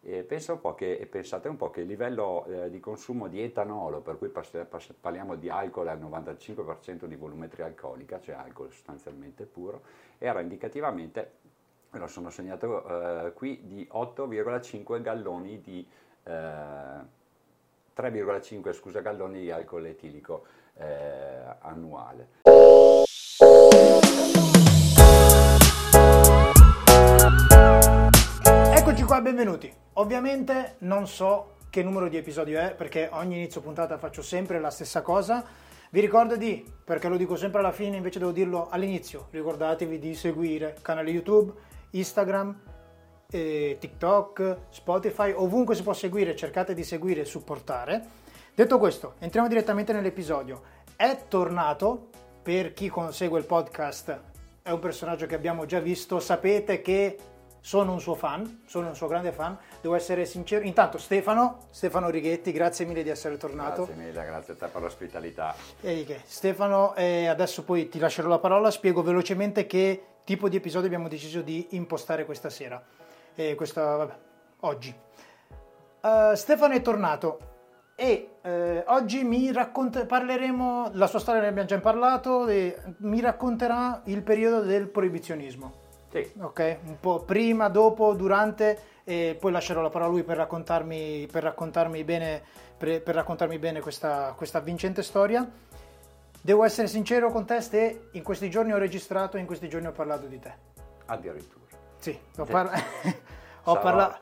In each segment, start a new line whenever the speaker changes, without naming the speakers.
E un che, pensate un po' che il livello eh, di consumo di etanolo, per cui pass- pass- parliamo di alcol al 95% di volumetria alcolica, cioè alcol sostanzialmente puro, era indicativamente, me lo sono segnato eh, qui, di 8,5 galloni di... Eh, 3,5 scusa, galloni di alcol etilico eh, annuale.
Eccoci qua, benvenuti. Ovviamente non so che numero di episodio è perché ogni inizio puntata faccio sempre la stessa cosa. Vi ricordo di, perché lo dico sempre alla fine, invece devo dirlo all'inizio, ricordatevi di seguire canale YouTube, Instagram, eh, TikTok, Spotify, ovunque si può seguire, cercate di seguire e supportare. Detto questo, entriamo direttamente nell'episodio. È tornato, per chi consegue il podcast, è un personaggio che abbiamo già visto, sapete che sono un suo fan, sono un suo grande fan, devo essere sincero. Intanto Stefano, Stefano Righetti, grazie mille di essere tornato.
Grazie mille, grazie a te per l'ospitalità.
E Stefano, eh, adesso poi ti lascerò la parola, spiego velocemente che tipo di episodio abbiamo deciso di impostare questa sera eh, questa, vabbè, oggi. Uh, Stefano è tornato e eh, oggi mi racconta, parleremo, la sua storia ne abbiamo già parlato, e mi racconterà il periodo del proibizionismo.
Sì.
Ok, un po' prima, dopo, durante, e poi lascerò la parola a lui per raccontarmi, per raccontarmi bene, per, per raccontarmi bene questa, questa vincente storia. Devo essere sincero con te, Ste, in questi giorni ho registrato e in questi giorni ho parlato di te.
Addirittura.
Sì, ho, parla- ho,
parla-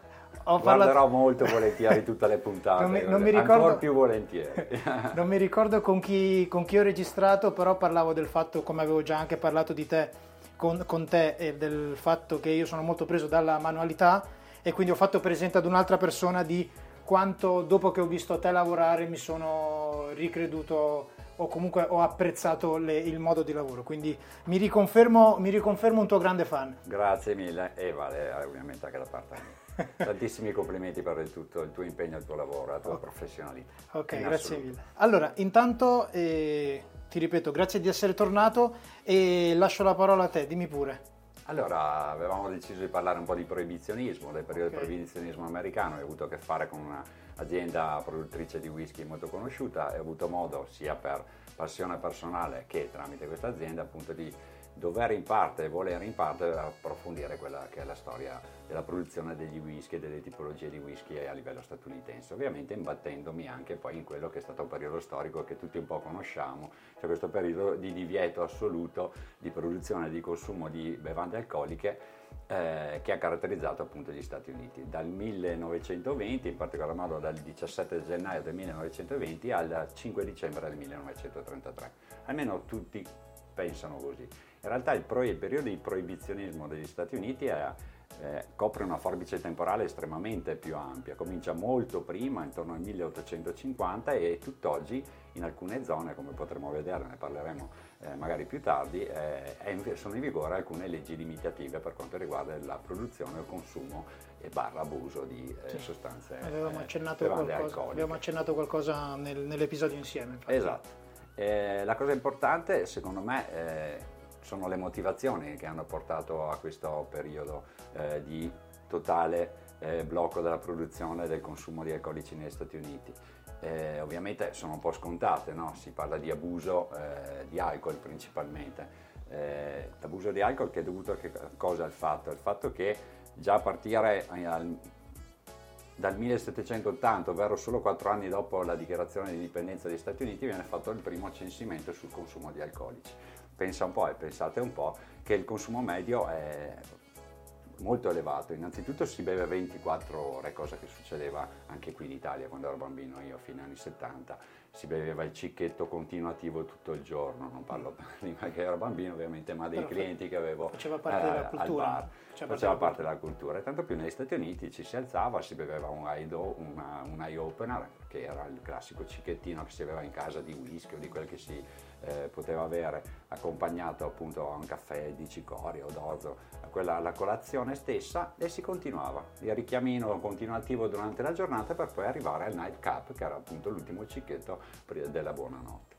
ho parlato... Guarderò molto volentieri tutte le puntate, non mi, non mi ricordo... ancora più volentieri.
non mi ricordo con chi, con chi, ho registrato, però parlavo del fatto, come avevo già anche parlato di te, con, con te, e del fatto che io sono molto preso dalla manualità e quindi ho fatto presente ad un'altra persona di quanto dopo che ho visto te lavorare mi sono ricreduto o comunque ho apprezzato le, il modo di lavoro, quindi mi riconfermo, mi riconfermo, un tuo grande fan.
Grazie mille e vale ovviamente anche da parte mia. Tantissimi complimenti per il, tutto il tuo impegno, il tuo lavoro, la tua okay. professionalità.
Ok, grazie mille. Allora, intanto eh, ti ripeto, grazie di essere tornato e lascio la parola a te, dimmi pure.
Allora, avevamo deciso di parlare un po' di proibizionismo, del periodo okay. di proibizionismo americano, ho avuto a che fare con un'azienda produttrice di whisky molto conosciuta e ho avuto modo sia per passione personale che tramite questa azienda appunto di dover in parte e volere in parte approfondire quella che è la storia della produzione degli whisky e delle tipologie di whisky a livello statunitense, ovviamente imbattendomi anche poi in quello che è stato un periodo storico che tutti un po' conosciamo, cioè questo periodo di divieto assoluto di produzione e di consumo di bevande alcoliche eh, che ha caratterizzato appunto gli Stati Uniti dal 1920, in particolar modo dal 17 gennaio del 1920 al 5 dicembre del 1933. Almeno tutti pensano così. In realtà il, pro- il periodo di proibizionismo degli Stati Uniti è, eh, copre una forbice temporale estremamente più ampia, comincia molto prima, intorno al 1850 e tutt'oggi in alcune zone, come potremo vedere, ne parleremo eh, magari più tardi, eh, in, sono in vigore alcune leggi limitative per quanto riguarda la produzione il consumo e barra abuso di eh, sì. sostanze
avevamo accennato, qualcosa, abbiamo accennato qualcosa nel, nell'episodio insieme.
Infatti. Esatto. Eh, la cosa importante, secondo me, eh, sono le motivazioni che hanno portato a questo periodo eh, di totale eh, blocco della produzione e del consumo di alcolici negli Stati Uniti. Eh, ovviamente sono un po' scontate, no? si parla di abuso eh, di alcol principalmente. Eh, l'abuso di alcol che è dovuto a che cosa al fatto? Al fatto che già a partire al, dal 1780, ovvero solo quattro anni dopo la dichiarazione di indipendenza degli Stati Uniti, viene fatto il primo censimento sul consumo di alcolici. Pensa un po' e pensate un po' che il consumo medio è molto elevato. Innanzitutto si beve 24 ore, cosa che succedeva anche qui in Italia quando ero bambino io, a fine anni 70. Si beveva il cicchetto continuativo tutto il giorno, non parlo prima che ero bambino ovviamente, ma dei Però clienti che avevo
faceva parte eh, della cultura. Bar,
faceva, faceva parte della cultura. E tanto più negli Stati Uniti ci si alzava, si beveva un, una, un eye opener, che era il classico cicchettino che si aveva in casa di whisky o di quel che si eh, poteva avere accompagnato appunto a un caffè di cicoria o d'orzo, quella la colazione stessa e si continuava. Il richiamino continuativo durante la giornata per poi arrivare al night cup che era appunto l'ultimo cicchetto della buonanotte.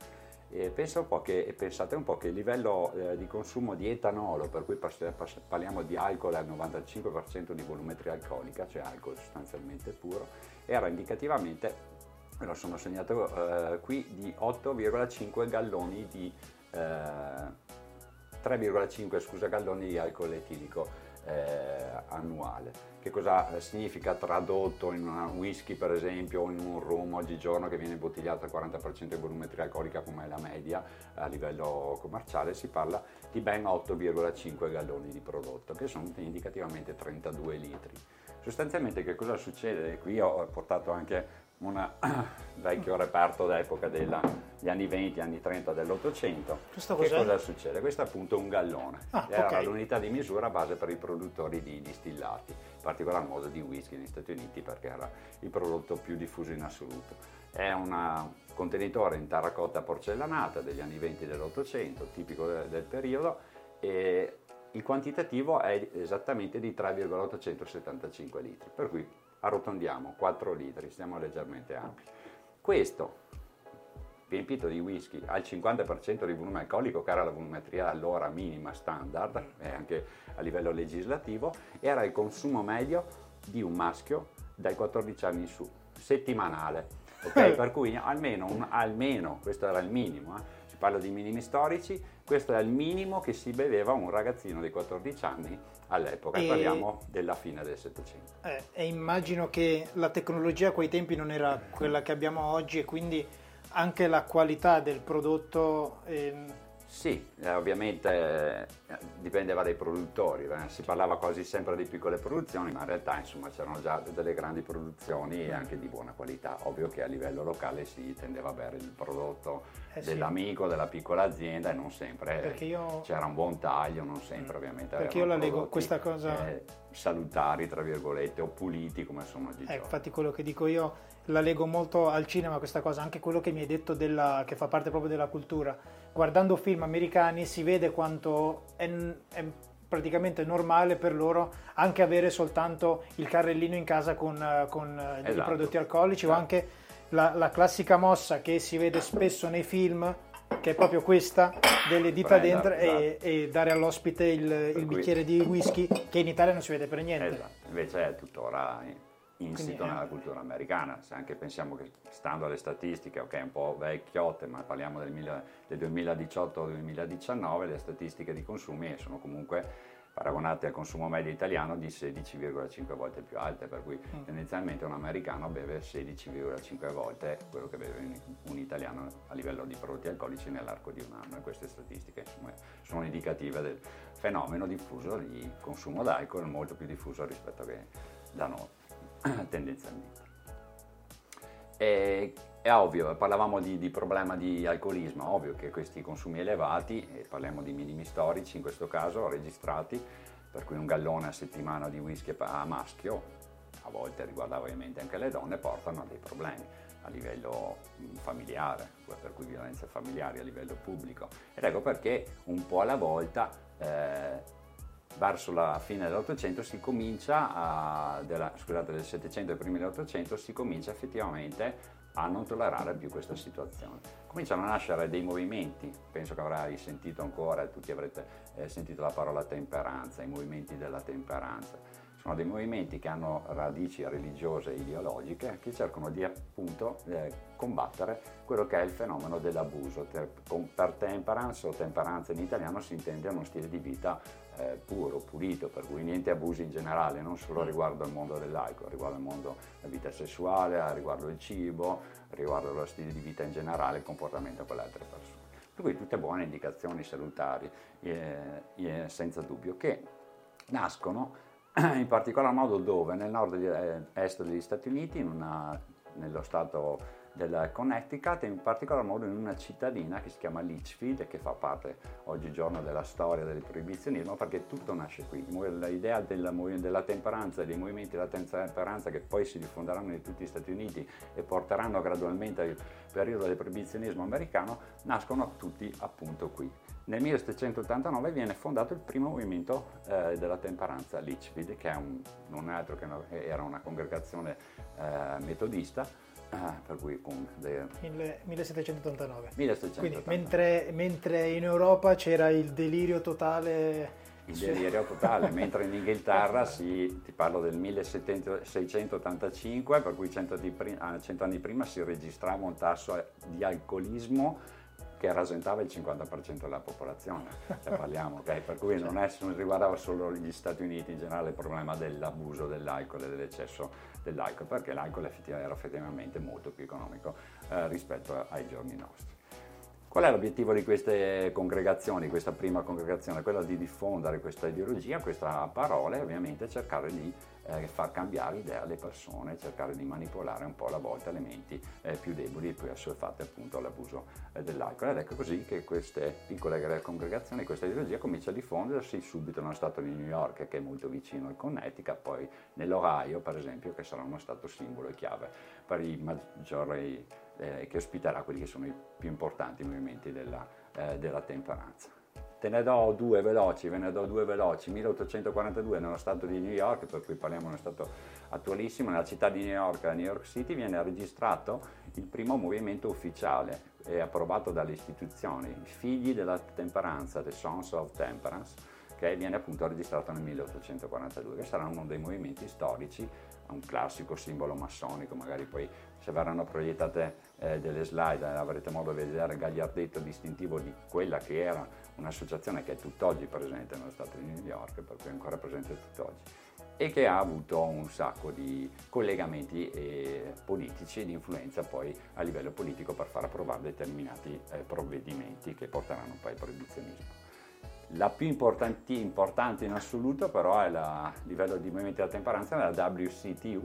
E un che, pensate un po' che il livello eh, di consumo di etanolo, per cui parliamo di alcol al 95% di volumetria alcolica, cioè alcol sostanzialmente puro, era indicativamente, me lo sono segnato eh, qui, di 8,5 galloni di... Eh, 3,5 scusa, galloni di alcol etilico eh, annuale. Che cosa eh, significa tradotto in un whisky per esempio o in un rum oggigiorno che viene imbottigliato al 40% di volumetria alcolica come è la media a livello commerciale? Si parla di ben 8,5 galloni di prodotto che sono indicativamente 32 litri. Sostanzialmente che cosa succede? Qui ho portato anche un vecchio reperto d'epoca degli anni 20, anni 30 dell'Ottocento. Che cosa succede? Questo è appunto un gallone, ah, era okay. l'unità di misura base per i produttori di distillati, in particolar modo di whisky negli Stati Uniti perché era il prodotto più diffuso in assoluto. È un contenitore in terracotta porcellanata degli anni 20 dell'Ottocento, tipico del, del periodo, e il quantitativo è esattamente di 3,875 litri, per cui arrotondiamo 4 litri, stiamo leggermente ampi. Questo riempito di whisky al 50% di volume alcolico, che era la volumetria allora minima standard, e anche a livello legislativo, era il consumo medio di un maschio dai 14 anni in su, settimanale. Okay? per cui almeno, un, almeno, questo era il minimo, eh? si parla di minimi storici, questo è il minimo che si beveva un ragazzino di 14 anni all'epoca, e... parliamo della fine del Settecento.
Eh, e immagino che la tecnologia a quei tempi non era quella che abbiamo oggi e quindi anche la qualità del prodotto...
Ehm sì, eh, ovviamente eh, dipendeva dai produttori, eh. si parlava quasi sempre di piccole produzioni, ma in realtà insomma, c'erano già delle grandi produzioni e anche di buona qualità. Ovvio che a livello locale si tendeva a bere il prodotto dell'amico, sì. della piccola azienda e non sempre io... c'era un buon taglio, non sempre mm. ovviamente.
Perché io la leggo questa cosa...
Salutari, tra virgolette, o puliti come sono oggi.
Eh, infatti quello che dico io la leggo molto al cinema questa cosa, anche quello che mi hai detto della, che fa parte proprio della cultura. Guardando film americani si vede quanto è, è praticamente normale per loro anche avere soltanto il carrellino in casa con, con esatto. i prodotti alcolici esatto. o anche la, la, classica mossa che si vede spesso nei film che è proprio questa delle dita Prenda, dentro esatto. e, e, dare all'ospite il, il bicchiere di whisky che in Italia non si vede per niente.
Esatto. Invece è tuttora insito nella eh. cultura americana, se anche pensiamo che stando alle statistiche, ok, un po' vecchiotte, ma parliamo del, del 2018-2019, le statistiche di consumi sono comunque paragonate al consumo medio italiano di 16,5 volte più alte, per cui mm. tendenzialmente un americano beve 16,5 volte quello che beve un italiano a livello di prodotti alcolici nell'arco di un anno e queste statistiche insomma, sono indicative del fenomeno diffuso di consumo d'alcol molto più diffuso rispetto che da noi. tendenzialmente. E, è ovvio, parlavamo di, di, problema di alcolismo, ovvio che questi consumi elevati, e parliamo di minimi storici in questo caso, registrati, per cui un gallone a settimana di whisky a maschio, a volte riguarda ovviamente anche le donne, portano a dei problemi a livello mm, familiare, per cui violenze familiari a livello pubblico. Ed ecco perché un po' alla volta eh, verso la fine dell'Ottocento si comincia a, della, scusate, del Settecento e primi dell'Ottocento si comincia effettivamente a non tollerare più questa situazione. Cominciano a nascere dei movimenti, penso che avrai sentito ancora, tutti avrete eh, sentito la parola temperanza, i movimenti della temperanza sono dei movimenti che hanno radici religiose e ideologiche che cercano di appunto eh, combattere quello che è il fenomeno dell'abuso. Per, per temperance o temperanza in italiano si intende uno stile di vita eh, puro, pulito, per cui niente abusi in generale, non solo riguardo al mondo dell'alcol, riguardo al mondo della vita sessuale, riguardo il cibo, riguardo lo stile di vita in generale, il comportamento con le altre persone. Per cui tutte buone indicazioni salutari, eh, eh, senza dubbio, che nascono in particolar modo dove? Nel nord-est degli Stati Uniti, una, nello stato del Connecticut e in particolar modo in una cittadina che si chiama Litchfield che fa parte oggigiorno della storia del proibizionismo perché tutto nasce qui. L'idea della, della temperanza dei movimenti della temperanza che poi si diffonderanno in tutti gli Stati Uniti e porteranno gradualmente al periodo del proibizionismo americano nascono tutti appunto qui. Nel 1789 viene fondato il primo movimento eh, della temperanza Litchfield, che un, non è altro che una, era una congregazione eh, metodista Ah, per cui con
de... 1789.
1789.
Quindi mentre, mentre in Europa c'era il delirio totale
il delirio totale, mentre in Inghilterra si, ti parlo del 1685, per cui 100 anni, prima, 100 anni prima si registrava un tasso di alcolismo che rasentava il 50% della popolazione, ne parliamo, okay? per cui non, è, non, riguardava solo gli Stati Uniti in generale il problema dell'abuso dell'alcol e dell'eccesso dell'alcol, perché l'alcol era effettivamente molto più economico eh, rispetto ai giorni nostri. Qual è l'obiettivo di queste congregazioni, questa prima congregazione? Quello di diffondere questa ideologia, questa parola e ovviamente cercare di eh, far cambiare idea alle persone, cercare di manipolare un po' alla volta le menti eh, più deboli e poi assuefate appunto all'abuso eh, dell'alcol. Ed ecco così che queste piccole congregazioni, questa ideologia comincia a diffondersi subito nello stato di New York che è molto vicino al Connecticut, poi nell'Ohio per esempio che sarà uno stato simbolo e chiave per i maggiori, eh, che ospiterà quelli che sono i più importanti movimenti della, eh, della temperanza. Te ne do due veloci, ve ne do due veloci. 1842 nello stato di New York, per cui parliamo di uno stato attualissimo, nella città di New York, a New York City, viene registrato il primo movimento ufficiale e approvato dalle istituzioni, i figli della temperanza, The Sons of Temperance, che viene appunto registrato nel 1842, che sarà uno dei movimenti storici, un classico simbolo massonico, magari poi se verranno proiettate eh, delle slide avrete modo di vedere il gagliardetto distintivo di quella che era un'associazione che è tutt'oggi presente nello Stato di New York, per cui è ancora presente tutt'oggi, e che ha avuto un sacco di collegamenti eh, politici e di influenza poi a livello politico per far approvare determinati eh, provvedimenti che porteranno poi al proibizionismo. La più importante in assoluto però è la, a livello di movimenti della temperanza la WCTU,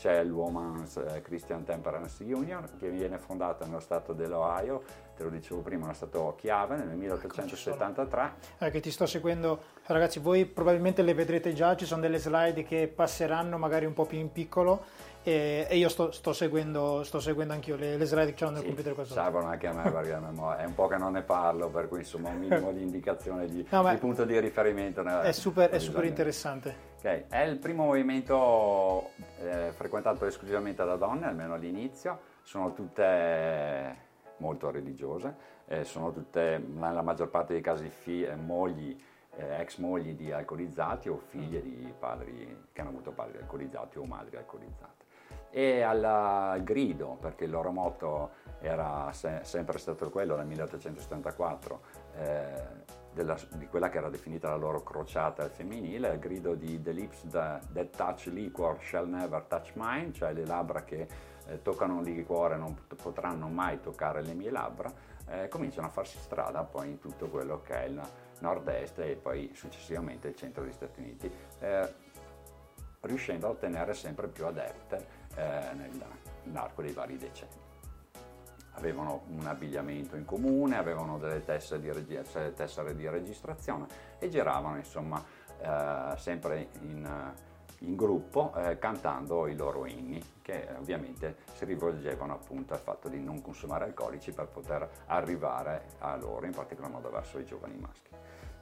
c'è l'Women's eh, Christian Temperance Union che viene fondata nello stato dell'Ohio, te lo dicevo prima, nello stato chiave nel 1873.
Eh, che ti sto seguendo, ragazzi, voi probabilmente le vedrete già, ci sono delle slide che passeranno magari un po' più in piccolo e, e io sto, sto, seguendo, sto, seguendo, anch'io le, le slide che ho nel sì, computer
servono anche a me perché è un po' che non ne parlo per cui insomma un minimo di indicazione di, no, di punto di riferimento
è super, è super interessante.
Okay. è il primo movimento eh, frequentato esclusivamente da donne almeno all'inizio. Sono tutte molto religiose eh, sono tutte nella maggior parte dei casi fi, eh, mogli eh, ex mogli di alcolizzati o figlie di padri che hanno avuto padri alcolizzati o madri alcolizzate e al grido, perché il loro motto era se- sempre stato quello nel 1874, eh, della, di quella che era definita la loro crociata femminile, il grido di The lips that, that touch liquor shall never touch mine, cioè le labbra che eh, toccano un liquore non potranno mai toccare le mie labbra, eh, cominciano a farsi strada poi in tutto quello che è il nord-est e poi successivamente il centro degli Stati Uniti, eh, riuscendo a ottenere sempre più adepte nell'arco dei vari decenni. Avevano un abbigliamento in comune, avevano delle tessere di, regi- tessere di registrazione e giravano insomma eh, sempre in, in gruppo eh, cantando i loro inni che ovviamente si rivolgevano appunto al fatto di non consumare alcolici per poter arrivare a loro, in particolar modo verso i giovani maschi.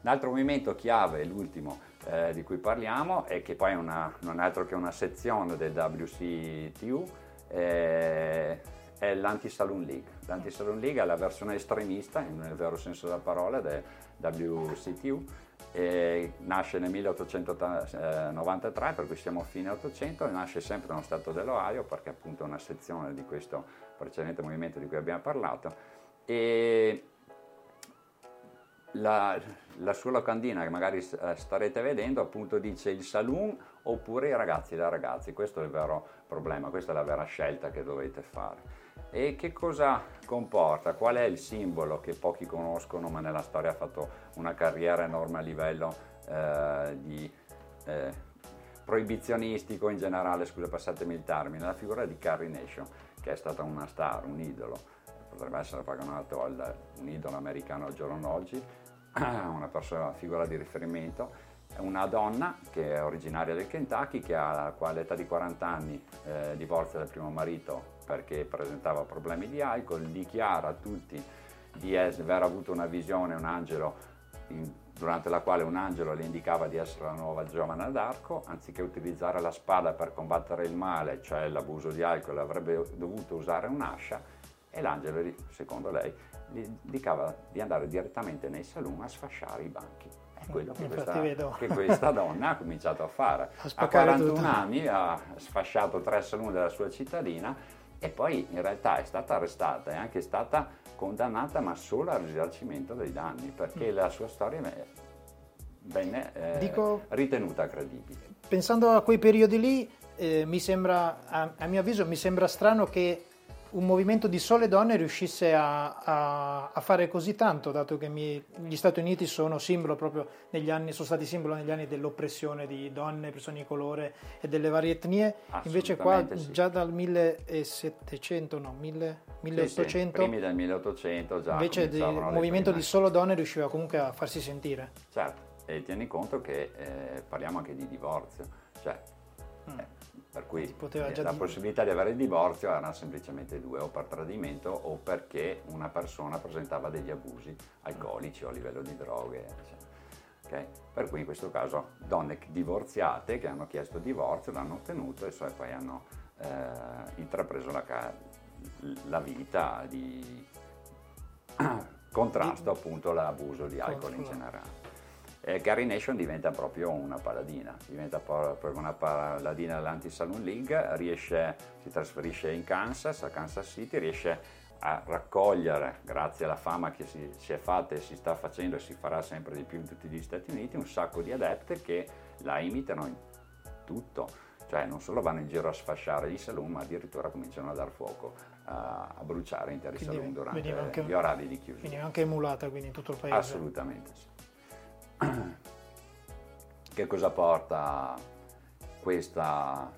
L'altro movimento chiave, l'ultimo eh, di cui parliamo, e che poi è una, non è altro che una sezione del WCTU, eh, è l'Anti-Saloon League. L'Anti-Saloon League è la versione estremista, nel vero senso della parola, del WCTU, nasce nel 1893, per cui siamo a fine 800, e nasce sempre nello stato dell'Ohio, perché appunto è una sezione di questo precedente movimento di cui abbiamo parlato. E la, la sua locandina che magari eh, starete vedendo appunto dice il saloon oppure i ragazzi da ragazzi, questo è il vero problema, questa è la vera scelta che dovete fare. E che cosa comporta? Qual è il simbolo che pochi conoscono ma nella storia ha fatto una carriera enorme a livello eh, di eh, proibizionistico in generale, scusa passatemi il termine, la figura di Carrie Nation che è stata una star, un idolo, potrebbe essere paragonato al un idolo americano al giorno d'oggi, una persona, figura di riferimento, una donna che è originaria del Kentucky, che all'età di 40 anni eh, divorzia dal primo marito perché presentava problemi di alcol, dichiara a tutti di aver avuto una visione, un angelo in, durante la quale un angelo le indicava di essere la nuova giovane d'arco, anziché utilizzare la spada per combattere il male, cioè l'abuso di alcol, avrebbe dovuto usare un'ascia e l'angelo, secondo lei, gli indicava di andare direttamente nei saloon a sfasciare i banchi. È quello che questa, che questa, donna ha cominciato a fare. A, a 41 tutto. anni ha sfasciato tre saloon della sua cittadina e poi in realtà è stata arrestata, è anche stata condannata ma solo al risarcimento dei danni perché mm. la sua storia venne eh, Dico, ritenuta credibile.
Pensando a quei periodi lì, eh, mi sembra, a, a, mio avviso, mi sembra strano che un movimento di sole donne riuscisse a, a, a fare così tanto, dato che mi, gli Stati Uniti sono simbolo proprio negli anni, sono stati simbolo negli anni dell'oppressione di donne, persone di colore e delle varie etnie. Invece qua sì. già dal 1700, no, 1000, 1800. Sì, sì,
primi del 1800 già.
Invece il movimento di solo donne riusciva comunque a farsi sentire.
Certo, e tieni conto che eh, parliamo anche di divorzio, cioè mm. eh, per cui la dire. possibilità di avere il divorzio erano semplicemente due, o per tradimento o perché una persona presentava degli abusi alcolici o a livello di droghe. Okay? Per cui in questo caso donne divorziate che hanno chiesto divorzio l'hanno ottenuto e poi hanno eh, intrapreso la, la, vita di contrasto appunto all'abuso di alcol in generale eh, Gary Nation diventa proprio una paladina, diventa proprio una paladina dell'Anti-Saloon League, riesce, si trasferisce in Kansas, a Kansas City, riesce a raccogliere, grazie alla fama che si, si, è fatta e si sta facendo e si farà sempre di più in tutti gli Stati Uniti, un sacco di adepte che la imitano in tutto, cioè non solo vanno in giro a sfasciare i saloon, ma addirittura cominciano a dar fuoco, a, a bruciare interi quindi, saloon durante anche, gli orari di chiusura.
Quindi anche emulata quindi in tutto il paese?
Assolutamente sì. Che cosa porta questa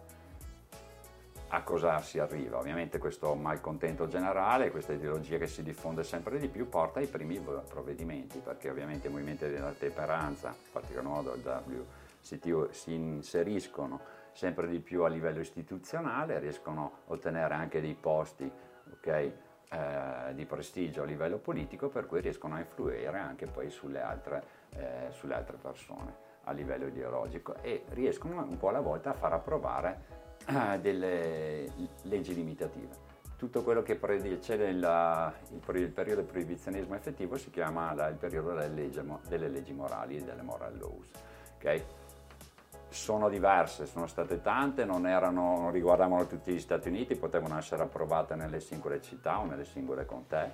a cosa si arriva? Ovviamente questo malcontento generale, questa ideologia che si diffonde sempre di più porta ai primi provvedimenti, perché ovviamente i movimenti della temperanza, in particolar modo il WCT, si inseriscono sempre di più a livello istituzionale, riescono a ottenere anche dei posti okay, eh, di prestigio a livello politico, per cui riescono a influire anche poi sulle altre eh, sulle altre persone a livello ideologico e riescono un po' alla volta a far approvare eh, delle leggi limitative. Tutto quello che precede il, il, periodo del proibizionismo effettivo si chiama la, il periodo delle leggi, delle leggi, morali e delle moral laws. Okay? Sono diverse, sono state tante, non, erano, non riguardavano tutti gli Stati Uniti, potevano essere approvate nelle singole città o nelle singole contee,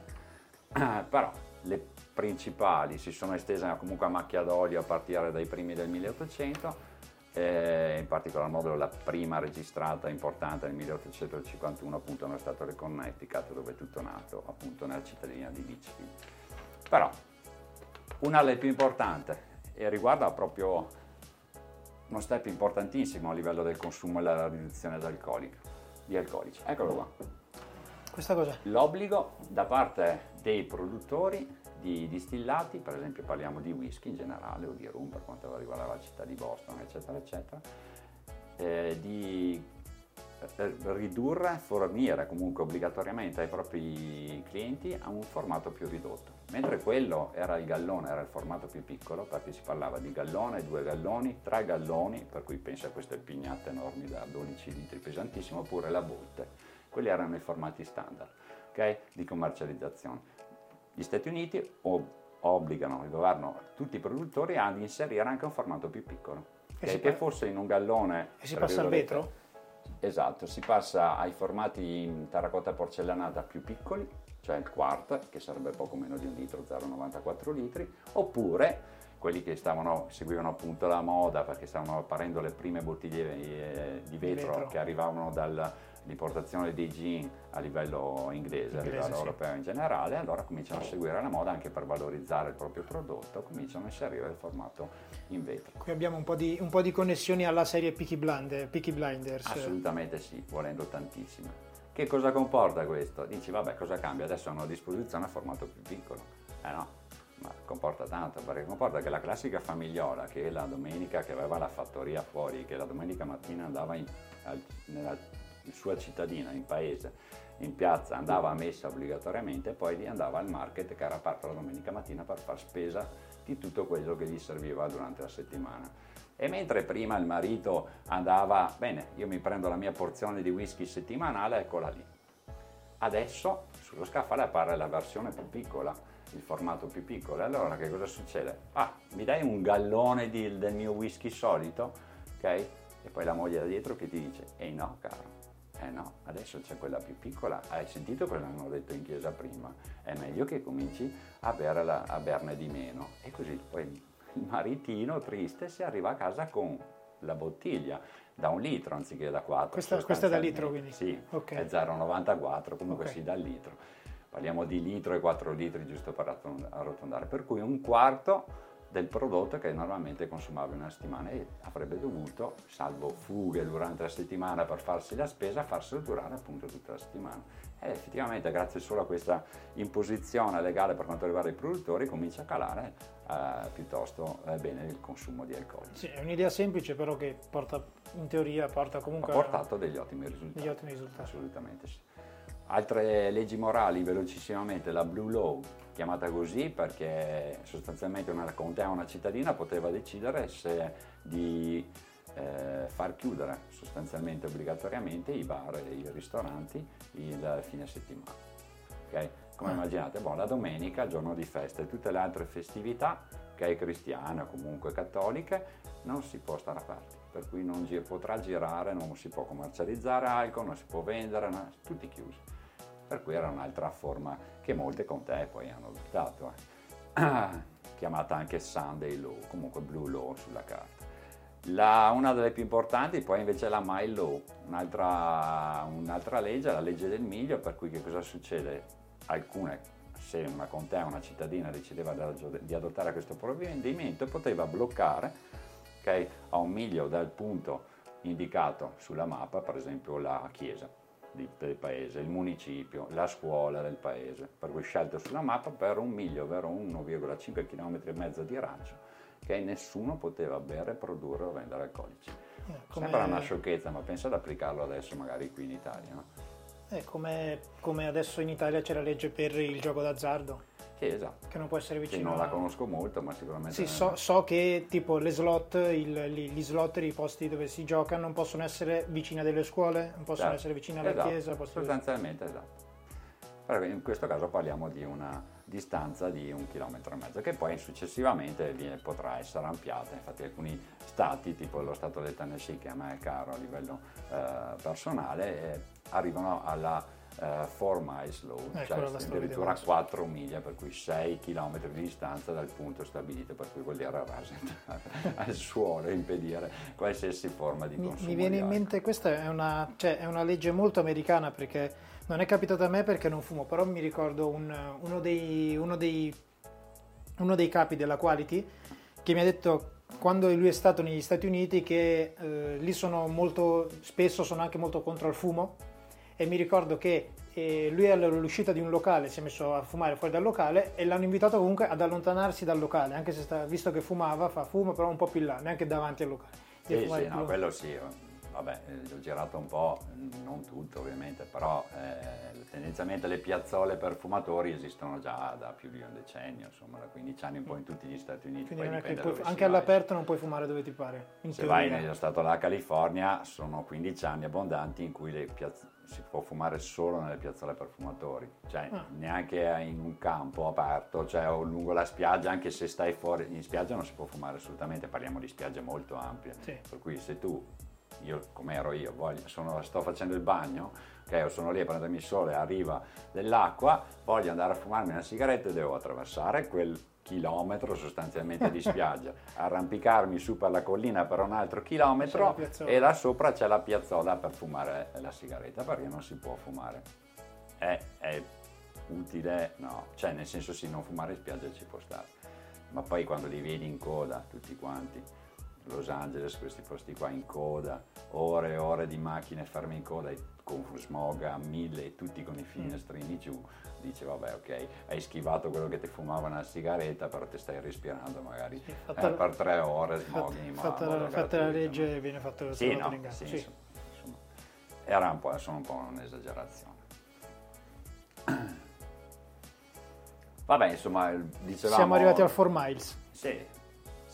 però le principali si sono estese comunque a macchia d'olio a partire dai primi del 1800, eh, in particolar modo la prima registrata importante nel 1851 appunto nello stato del Connecticut dove tutto è nato appunto nella cittadina di Litchfield. Però una delle più importanti e riguarda proprio uno step importantissimo a livello del consumo e della riduzione di alcolici. Eccolo qua.
Questa cosa?
L'obbligo da parte dei produttori di distillati, per esempio parliamo di whisky in generale o di rum per quanto riguarda la città di Boston, eccetera, eccetera, eh, di eh, ridurre, fornire comunque obbligatoriamente ai propri clienti a un formato più ridotto. Mentre quello era il gallone, era il formato più piccolo, perché si parlava di gallone, due galloni, tre galloni, per cui pensa a queste pignate enormi da 12 litri pesantissimo, oppure la botte. Quelli erano i formati standard okay, di commercializzazione. Gli Stati Uniti obbligano il governo, tutti i produttori, ad inserire anche un formato più piccolo, che, che fosse in un gallone.
E si passa al vetro?
Esatto, si passa ai formati in terracotta porcellanata più piccoli, cioè il quart, che sarebbe poco meno di un litro, 0,94 litri, oppure quelli che stavano, seguivano appunto la moda perché stavano apparendo le prime bottiglie eh, di vetro, vetro. che arrivavano dal, l'importazione dei gin a livello inglese, a livello sì. europeo in generale, allora cominciano a seguire la moda anche per valorizzare il proprio prodotto, cominciano a inserire il formato in vetro.
Qui abbiamo un po' di, un po di connessioni alla serie Peaky, Blind, Peaky Blinders.
Assolutamente sì, volendo tantissimo. Che cosa comporta questo? Dici, vabbè, cosa cambia? Adesso hanno a disposizione il formato più piccolo. Eh no, ma comporta tanto, perché comporta che la classica famigliola che la domenica che aveva la fattoria fuori, che la domenica mattina andava in, nella sua cittadina, in paese, in piazza, andava a messa obbligatoriamente e poi andava al market che era aperto la domenica mattina per far spesa di tutto quello che gli serviva durante la settimana. E mentre prima il marito andava, bene, io mi prendo la mia porzione di whisky settimanale, eccola lì. Adesso sullo scaffale appare la versione più piccola, il formato più piccolo. Allora che cosa succede? Ah, mi dai un gallone di, del mio whisky solito? Ok? E poi la moglie da dietro che ti dice, ehi no caro, eh no, adesso c'è quella più piccola, hai sentito cosa hanno detto in chiesa prima? È meglio che cominci a, berla, a berne di meno. E così poi il maritino triste si arriva a casa con la bottiglia da un litro anziché da 4.
Questa, questa è da litro quindi?
Sì, okay. è 0,94, comunque okay. sì, da litro. Parliamo di litro e 4 litri giusto per arrotondare, per cui un quarto del prodotto che normalmente consumava una settimana e avrebbe dovuto, salvo fughe durante la settimana per farsi la spesa, farselo durare appunto tutta la settimana. E effettivamente grazie solo a questa imposizione legale per quanto riguarda i produttori comincia a calare eh, piuttosto eh, bene il consumo di alcol.
Sì, è un'idea semplice però che porta, in teoria porta comunque...
Ha portato degli ottimi risultati.
Degli ottimi risultati.
Assolutamente sì. Altre leggi morali, velocissimamente, la Blue Law, chiamata così perché sostanzialmente una contea, una cittadina poteva decidere se di eh, far chiudere sostanzialmente obbligatoriamente i bar e i ristoranti il fine settimana. Okay? Come ah. immaginate, boh, la domenica, giorno di festa e tutte le altre festività, che è cristiana o comunque cattoliche, non si può stare aperti, per cui non gi- potrà girare, non si può commercializzare alcol, non si può vendere, no, tutti chiusi per cui era un'altra forma che molte contee poi hanno adottato, eh. chiamata anche Sunday Law, comunque Blue Law sulla carta. La, una delle più importanti poi invece è la My Law, un'altra, un'altra legge, la legge del miglio, per cui che cosa succede? Alcune, se una contea, una cittadina decideva di adottare questo provvedimento, poteva bloccare okay, a un miglio dal punto indicato sulla mappa, per esempio la chiesa del paese, il municipio, la scuola del paese, per cui scelto sulla mappa per un miglio, ovvero 1,5 km e mezzo di raggio che nessuno poteva bere, produrre o vendere alcolici. Eh, come... Sembra una sciocchezza, ma pensa ad applicarlo adesso magari qui in Italia. No?
Eh, come, come adesso in Italia c'è la legge per il gioco d'azzardo.
Sì, esatto.
Che non può essere vicino.
Che non la conosco molto, ma sicuramente.
Sì, so, so, che tipo le slot, il, gli slot, i posti dove si gioca, non possono essere vicini a delle scuole, non possono esatto. essere vicini alla
esatto.
chiesa.
Sostanzialmente, esatto. Però in questo caso parliamo di una distanza di un chilometro e mezzo che poi successivamente viene, potrà essere ampliata. Infatti alcuni stati, tipo lo stato del Tennessee, che a me è caro a livello eh, personale, eh, arrivano alla uh, 4 miles low, ecco cioè addirittura 4 miglia, per cui 6 km di distanza dal punto stabilito, per cui vuol dire rasentare al suolo e impedire qualsiasi forma di consumo.
Mi, viene in mente, questa è una, cioè, è una legge molto americana perché non è capitato a me perché non fumo, però mi ricordo un, uno, dei, uno, dei, uno dei capi della Quality che mi ha detto quando lui è stato negli Stati Uniti che eh, lì sono molto spesso sono anche molto contro il fumo e mi ricordo che eh, lui all'uscita di un locale si è messo a fumare fuori dal locale e l'hanno invitato comunque ad allontanarsi dal locale, anche se sta, visto che fumava, fa fumo però un po' più in là, neanche davanti al locale.
Sì, sì, no, quello sì, vabbè, eh, ho girato un po', non tutto ovviamente, però eh, tendenzialmente le piazzole per fumatori esistono già da più di un decennio, insomma da 15 anni un po' in tutti gli Stati Uniti.
Puoi, anche all'aperto non puoi fumare dove ti pare.
Se vai nello stato della California sono 15 anni abbondanti in cui piazz- si può fumare solo nelle piazzole per fumatori, cioè ah. neanche in un campo aperto, cioè o lungo la spiaggia, anche se stai fuori in spiaggia non si può fumare assolutamente, parliamo di spiagge molto ampie, sì. per cui se tu io come ero io, voglio, sono, sto facendo il bagno, ok, sono lì a prendermi il sole, arriva dell'acqua, voglio andare a fumarmi una sigaretta e devo attraversare quel chilometro sostanzialmente di spiaggia, arrampicarmi su per la collina per un altro chilometro e là sopra c'è la piazzola per fumare la sigaretta perché non si può fumare. È, è utile? No, cioè nel senso sì, non fumare in spiaggia ci può stare, ma poi quando li vedi in coda tutti quanti Los Angeles, questi posti qua in coda, ore e ore di macchine ferme in coda con smog a mille e tutti con i finestrini giù, dice vabbè ok, hai schivato quello che ti fumava una sigaretta, però ti stai respirando magari sì, eh, per tre ore smog
in Fatta, la, fatta la legge no? viene fatto
sì, no, sì, sì. Insomma, insomma, era un po', sono un po' un'esagerazione.
Vabbè, insomma, dicevamo... Siamo arrivati al 4 miles.
Sì,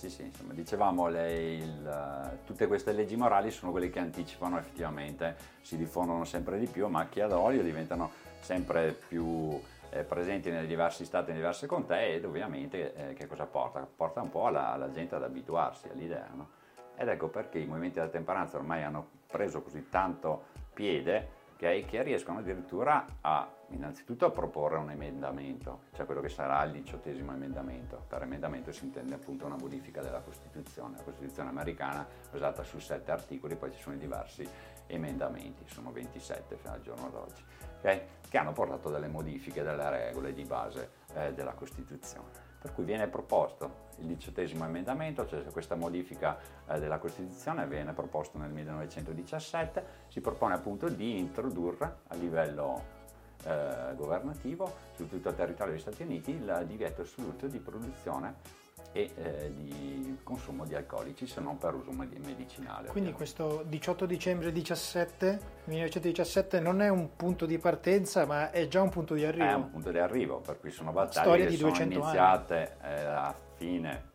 sì, sì, insomma, dicevamo, le, il, tutte queste leggi morali sono quelle che anticipano effettivamente, si diffondono sempre di più, macchia d'olio, diventano sempre più eh, presenti nei diversi stati, nelle diverse contee ed ovviamente eh, che cosa porta? Porta un po' alla, alla gente ad abituarsi all'idea, no? Ed ecco perché i movimenti della temperanza ormai hanno preso così tanto piede okay, che riescono addirittura a innanzitutto a proporre un emendamento, cioè quello che sarà il diciottesimo emendamento. Per emendamento si intende appunto una modifica della Costituzione. La Costituzione americana è basata su sette articoli, poi ci sono i diversi emendamenti, sono 27 fino al giorno d'oggi, okay, che hanno portato delle modifiche delle regole di base eh, della Costituzione per cui viene proposto il diciottesimo emendamento, cioè questa modifica eh, della Costituzione viene proposta nel 1917, si propone appunto di introdurre a livello eh, governativo su tutto il territorio degli Stati Uniti il divieto assoluto di produzione e eh, di consumo di alcolici se non per uso medicinale.
Quindi ovviamente. questo 18 dicembre 17, 1917 non è un punto di partenza ma è già un punto di arrivo.
È un punto di arrivo, per cui sono battaglie che sono iniziate eh, a fine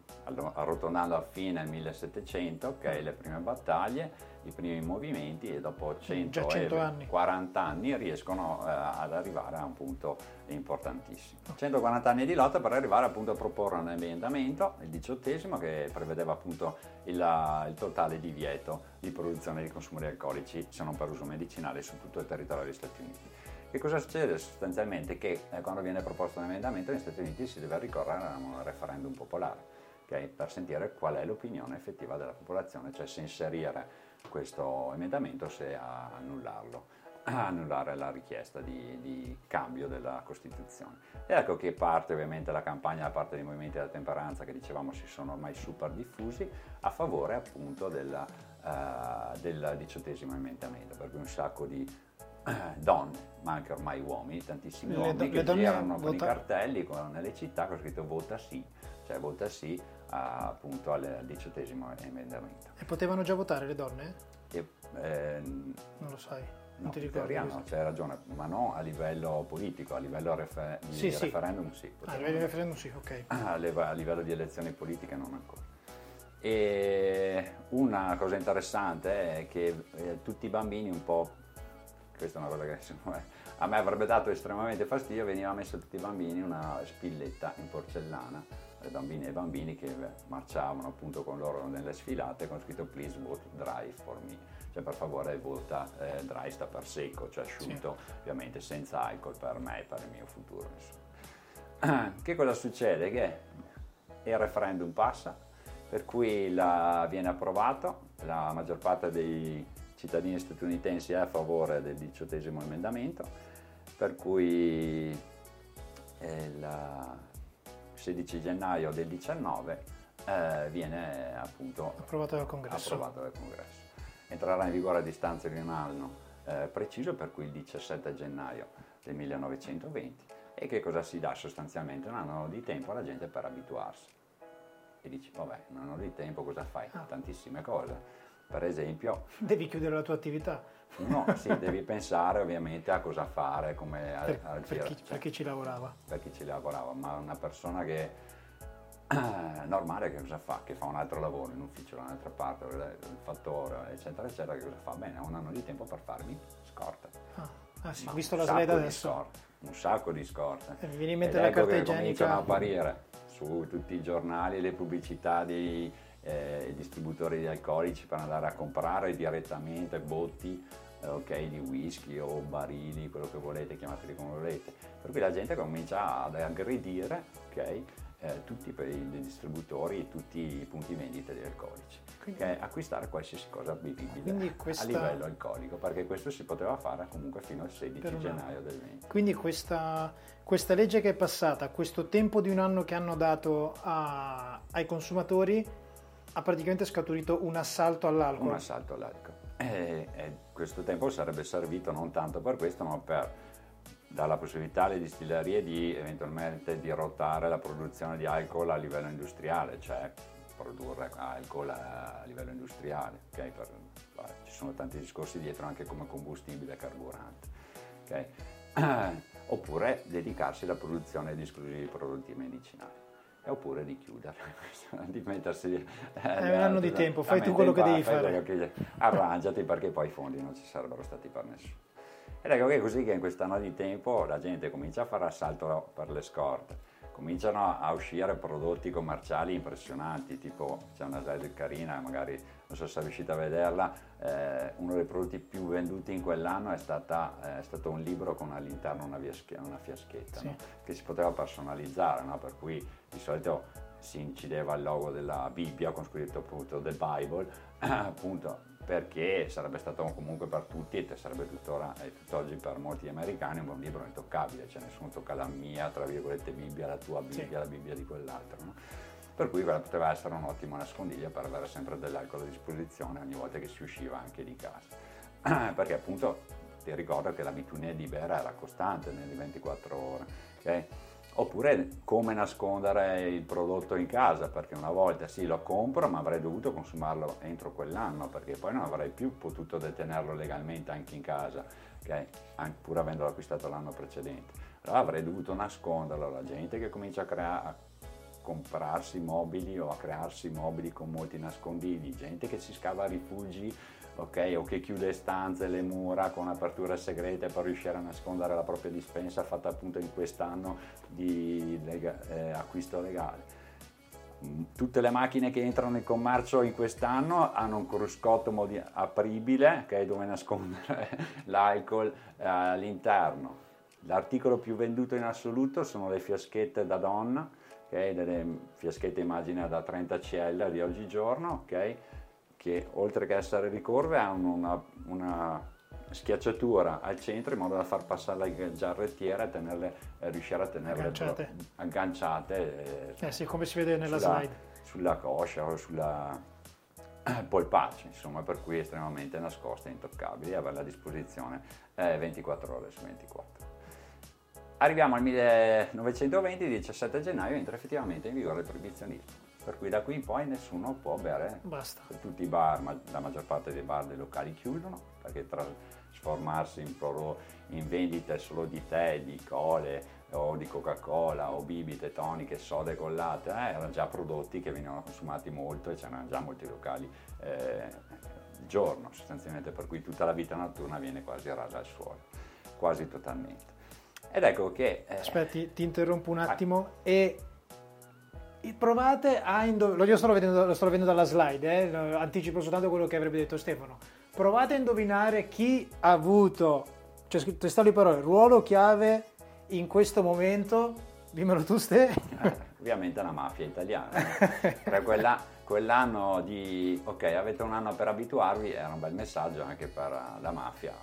arrotondando a fine 1700, ok, le prime battaglie, i primi movimenti e dopo 140 anni. anni. riescono eh, ad arrivare a un punto importantissimo. 140 anni di lotta per arrivare appunto a proporre un emendamento, il diciottesimo, che prevedeva appunto il, il totale divieto di produzione di consumi di alcolici, se non per uso medicinale, su tutto il territorio degli Stati Uniti. Che cosa succede sostanzialmente? Che eh, quando viene proposto un emendamento negli Stati Uniti si deve ricorrere a un referendum popolare okay, per sentire qual è l'opinione effettiva della popolazione, cioè se inserire questo emendamento se annullarlo annullare la richiesta di, di, cambio della Costituzione. E ecco che parte ovviamente la campagna da parte dei movimenti della temperanza che dicevamo si sono ormai super diffusi a favore appunto della, uh, del diciottesimo emendamento, per cui un sacco di uh, donne, ma anche ormai uomini, tantissimi le uomini do, che girano con i cartelli con, nelle città con scritto vota sì, cioè vota sì appunto al diciottesimo emendamento.
E potevano già votare le donne?
E, eh,
non lo sai.
Non no, ti ricordi? Floriano, c'hai ragione, ma non a livello politico, a livello refer- di sì, referendum sì.
Ah, a livello di referendum sì, ok.
A livello di elezioni politiche non ancora. E una cosa interessante è che eh, tutti i bambini un po', questa è una cosa che a me avrebbe dato estremamente fastidio, veniva messa a tutti i bambini una spilletta in porcellana bambine e bambini che marciavano appunto con loro nelle sfilate con scritto please vote dry for me, cioè per favore vota eh, dry sta per secco, cioè asciutto, sì. ovviamente senza alcol per me e per il mio futuro. Insomma. Che cosa succede? Che il referendum passa, per cui la, viene approvato, la maggior parte dei cittadini statunitensi è a favore del diciottesimo emendamento, per cui eh, la, 16 gennaio del 19 eh, viene appunto
approvato dal,
approvato dal Congresso. Entrerà in vigore a distanza di un anno eh, preciso, per cui il 17 gennaio del 1920. E che cosa si dà sostanzialmente? Un anno di tempo alla gente per abituarsi. E dici, vabbè, un anno di tempo cosa fai? Ah. Tantissime cose. Per esempio...
Devi chiudere la tua attività.
No, sì, devi pensare ovviamente a cosa fare, come
per, a, per, chi, cioè, per, chi, ci lavorava.
Per chi ci lavorava, ma una persona che eh, normale che cosa fa? Che fa un altro lavoro in ufficio da un'altra parte, il fattore, eccetera, eccetera, che cosa fa? Bene, ha un anno di tempo per farmi scorta.
Ah, ah sì, ma visto la slide adesso.
Scorte, un sacco di scorte.
E mi viene in mente la ecco carta igienica.
cominciano a apparire su tutti i giornali le pubblicità dei eh, distributori di alcolici per andare a comprare direttamente botti eh, okay, di whisky o barili, quello che volete, chiamateli come volete. Per cui la gente comincia ad aggredire okay, eh, tutti i distributori e tutti i punti vendita di alcolici. Quindi, okay, acquistare qualsiasi cosa bevibile questa... a livello alcolico, perché questo si poteva fare comunque fino al 16 gennaio del 20.
Quindi questa, questa, legge che è passata, questo tempo di un anno che hanno dato a, ai consumatori, ha praticamente scaturito un assalto all'alcol.
Un assalto all'alcol. E, e, questo tempo sarebbe servito non tanto per questo, ma per dare la possibilità alle distillerie di eventualmente dirottare la produzione di alcol a livello industriale, cioè produrre alcol a livello industriale. Okay? Per, beh, ci sono tanti discorsi dietro anche come combustibile carburante. Okay? Oppure dedicarsi alla produzione di esclusivi prodotti medicinali. Oppure di chiuderla, di mettersi...
Eh, Hai un anno di tempo, fai tu quello che devi fare. Che,
arrangiati perché poi i fondi non ci sarebbero stati per nessuno. Ed ecco che è così che in quest'anno di tempo la gente comincia a fare assalto per le scorte, cominciano a uscire prodotti commerciali impressionanti, tipo c'è una slide carina, magari non so se riuscite a vederla, eh, uno dei prodotti più venduti in quell'anno è, stata, eh, è stato un libro con all'interno una, fiaschetta, una fiaschetta sì. no? che si poteva personalizzare, no? per cui di solito si incideva il logo della Bibbia con scritto appunto The Bible, appunto perché sarebbe stato comunque per tutti e sarebbe tuttora e tutt'oggi per molti americani un libro intoccabile, cioè nessuno tocca la mia, tra virgolette, Bibbia, la tua Bibbia, sì. la Bibbia di quell'altro. No? Per cui quella poteva essere un ottimo nascondiglio per avere sempre dell'alcol a disposizione ogni volta che si usciva anche di casa. perché appunto ti ricordo che l'abitudine di bere era costante nelle 24 ore. Okay? Oppure come nascondere il prodotto in casa, perché una volta sì lo compro, ma avrei dovuto consumarlo entro quell'anno, perché poi non avrei più potuto detenerlo legalmente anche in casa, okay? pur avendolo acquistato l'anno precedente. Allora avrei dovuto nasconderlo. La gente che comincia a, crea- a comprarsi mobili o a crearsi mobili con molti nascondigli, gente che si scava rifugi ok? O che chiude stanze, le mura con aperture segrete per riuscire a nascondere la propria dispensa fatta appunto in quest'anno di lega- eh, acquisto legale. Mm, tutte le macchine che entrano in commercio in quest'anno hanno un cruscotto modi- apribile okay, dove nascondere l'alcol eh, all'interno. L'articolo più venduto in assoluto sono le fiaschette da donna, okay, delle fiaschette immagina da 30 cl di oggigiorno, okay, che oltre che essere ricurve hanno una, una schiacciatura al centro in modo da far passare la giarrettiera e tenerle, eh, riuscire a tenerle
agganciate,
agganciate
eh, eh sì, come si vede nella sulla, slide.
sulla coscia o sulla polpaccio insomma per cui estremamente nascoste intoccabili e averle a disposizione eh, 24 ore su 24 arriviamo al 1920 17 gennaio entra effettivamente in vigore il proibizionismo per cui da qui in poi nessuno può bere.
Basta.
Tutti i bar, ma la maggior parte dei bar dei locali chiudono perché trasformarsi in, in vendite solo di tè, di cole o di Coca-Cola o bibite, toniche, sode collate, eh, erano già prodotti che venivano consumati molto e c'erano già molti locali eh, il giorno sostanzialmente, per cui tutta la vita notturna viene quasi rasa al suolo, quasi totalmente. Ed ecco che...
Eh, Aspetti, ti interrompo un attimo ah. e provate a indovinare, lo, sto vedendo, lo sto vedendo dalla slide, eh? anticipo soltanto quello che avrebbe detto Stefano. Provate a indovinare chi ha avuto, c'è scritto testuali parole, ruolo chiave in questo momento. Dimmelo tu, Ste.
Eh, ovviamente la mafia italiana. per quella, quell'anno di, ok, avete un anno per abituarvi, era un bel messaggio anche per la mafia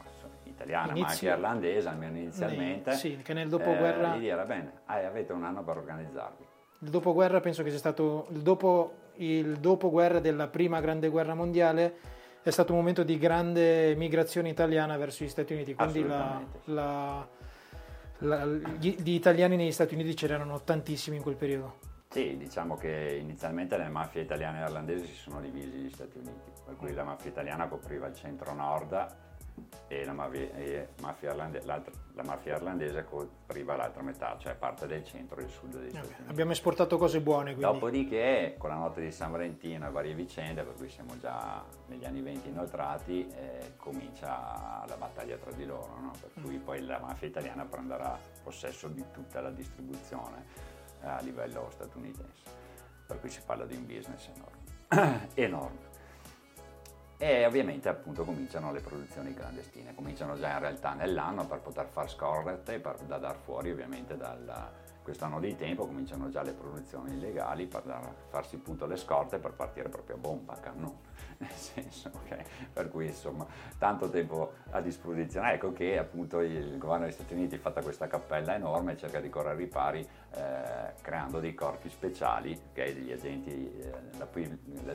italiana, Inizio, ma anche irlandese, almeno inizialmente.
Sì, che nel dopoguerra...
Eh, di dire, bene, avete un anno per organizzarvi
il dopoguerra penso che sia stato il, dopo, il dopoguerra della prima grande guerra mondiale è stato un momento di grande migrazione italiana verso gli Stati Uniti, quindi la, la, la, gli, gli italiani negli Stati Uniti c'erano tantissimi in quel periodo.
Sì, diciamo che inizialmente le mafie italiane e irlandesi si sono divisi negli Stati Uniti, per cui la mafia italiana copriva il centro-nord e la mafia, e mafia irlandese, la mafia irlandese copriva l'altra metà, cioè parte del centro e il sud degli Stati Uniti.
Abbiamo esportato cose buone. Quindi.
Dopodiché, con la notte di San Valentino e varie vicende, per cui siamo già negli anni 20 inoltrati, eh, comincia la battaglia tra di loro, no? per cui poi la mafia italiana prenderà possesso di tutta la distribuzione eh, a livello statunitense. Per cui si parla di un business enorme. enorme. E ovviamente appunto cominciano le produzioni clandestine, cominciano già in realtà nell'anno per poter far scorrette, per, da dar fuori ovviamente da quest'anno di tempo, cominciano già le produzioni illegali per dar, farsi appunto le scorte per partire proprio a bomba, cannone, nel senso, okay? per cui insomma tanto tempo a disposizione, ecco che appunto il governo degli Stati Uniti fatta questa cappella enorme e cerca di correre ai ripari eh, creando dei corpi speciali, okay? degli agenti, eh, la, la,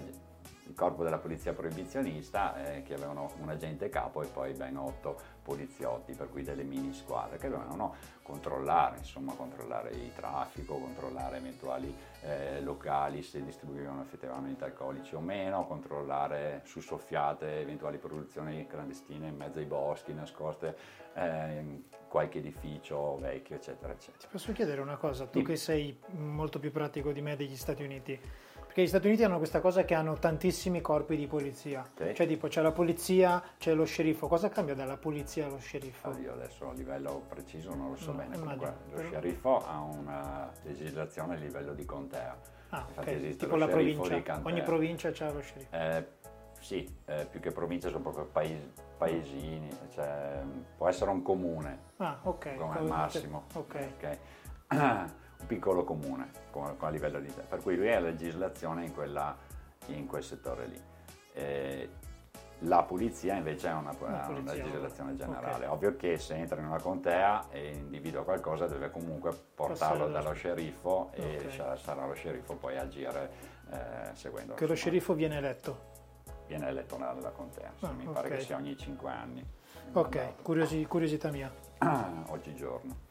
il corpo della polizia proibizionista eh, che avevano un agente capo e poi ben otto poliziotti, per cui delle mini squadre che dovevano controllare, insomma, controllare il traffico, controllare eventuali eh, locali se distribuivano effettivamente alcolici o meno, controllare su soffiate eventuali produzioni clandestine in mezzo ai boschi, nascoste eh, in qualche edificio vecchio, eccetera, eccetera.
Ti posso chiedere una cosa, tu sì. che sei molto più pratico di me degli Stati Uniti, perché gli Stati Uniti hanno questa cosa che hanno tantissimi corpi di polizia. Sì. Cioè, tipo, c'è la polizia, c'è lo sceriffo. Cosa cambia dalla polizia allo sceriffo?
io adesso a livello preciso non lo so no, bene. Comunque, lo sceriffo ha una legislazione a livello di contea.
Ah, Infatti okay. tipo la provincia. Ogni provincia c'ha lo sceriffo.
Eh, sì, eh, più che provincia sono proprio paesi, paesini, cioè, può essere un comune.
Ah, ok.
Come al massimo.
Ok.
okay. piccolo comune come, a livello di per cui lui ha legislazione in, quella, in quel settore lì. Eh, la pulizia invece è una, una, una legislazione generale. Okay. Ovvio che se entra in una contea e individua qualcosa deve comunque portarlo Passare dallo sceriffo e okay. sarà lo sceriffo poi a agire eh, seguendo.
Che lo sceriffo viene eletto?
Viene eletto nella contea, ah, mi okay. pare che sia ogni 5 anni.
Ok, Curiosi, curiosità mia.
Oggigiorno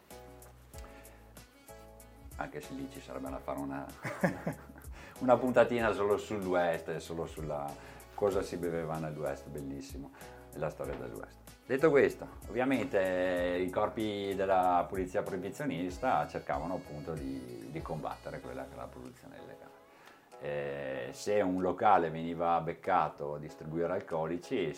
anche se lì ci sarebbe da fare una, una puntatina solo sul West, solo sulla cosa si beveva nel West, bellissimo, la storia del West. Detto questo, ovviamente i corpi della polizia proibizionista cercavano appunto di, di combattere quella che è la produzione illegale. Eh, se un locale veniva beccato a distribuire alcolici,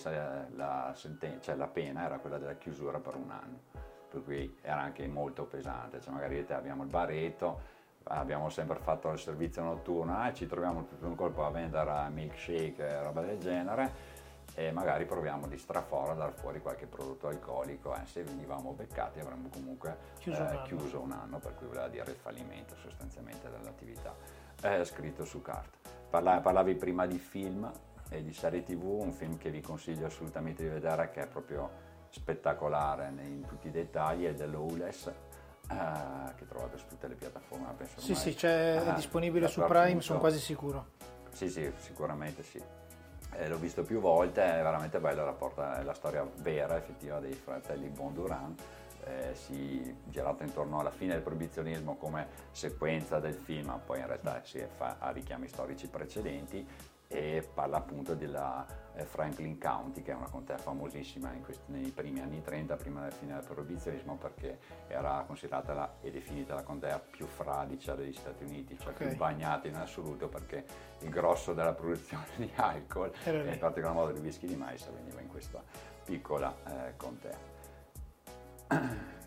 la, senten- cioè la pena era quella della chiusura per un anno per cui era anche molto pesante, cioè magari abbiamo il baretto, abbiamo sempre fatto il servizio notturno, eh, ci troviamo tutto un colpo a vendere milkshake e roba del genere e magari proviamo di straforo a dar fuori qualche prodotto alcolico, eh, se venivamo beccati avremmo comunque chiuso, eh, un chiuso, un anno, per cui voleva dire il fallimento sostanzialmente dell'attività, eh, scritto su carta. Parla, parlavi prima di film e di serie tv, un film che vi consiglio assolutamente di vedere che è proprio spettacolare in tutti i dettagli è dello ULES eh, che trovate su tutte le piattaforme penso
sì sì c'è, è ah, disponibile su Prime sono quasi sicuro.
Sì sì sicuramente sì. Eh, l'ho visto più volte è veramente bello rapporta è la storia vera effettiva dei fratelli Bonduran eh, si girato intorno alla fine del proibizionismo come sequenza del film poi in realtà si fa a richiami storici precedenti e parla appunto della eh, Franklin County, che è una contea famosissima questi, nei primi anni 30, prima della fine del proibizionismo, perché era considerata la, e definita la contea più fradicia degli Stati Uniti, cioè okay. più bagnata in assoluto, perché il grosso della produzione di alcol, e in particolar modo di whisky di mais, veniva in questa piccola eh, contea.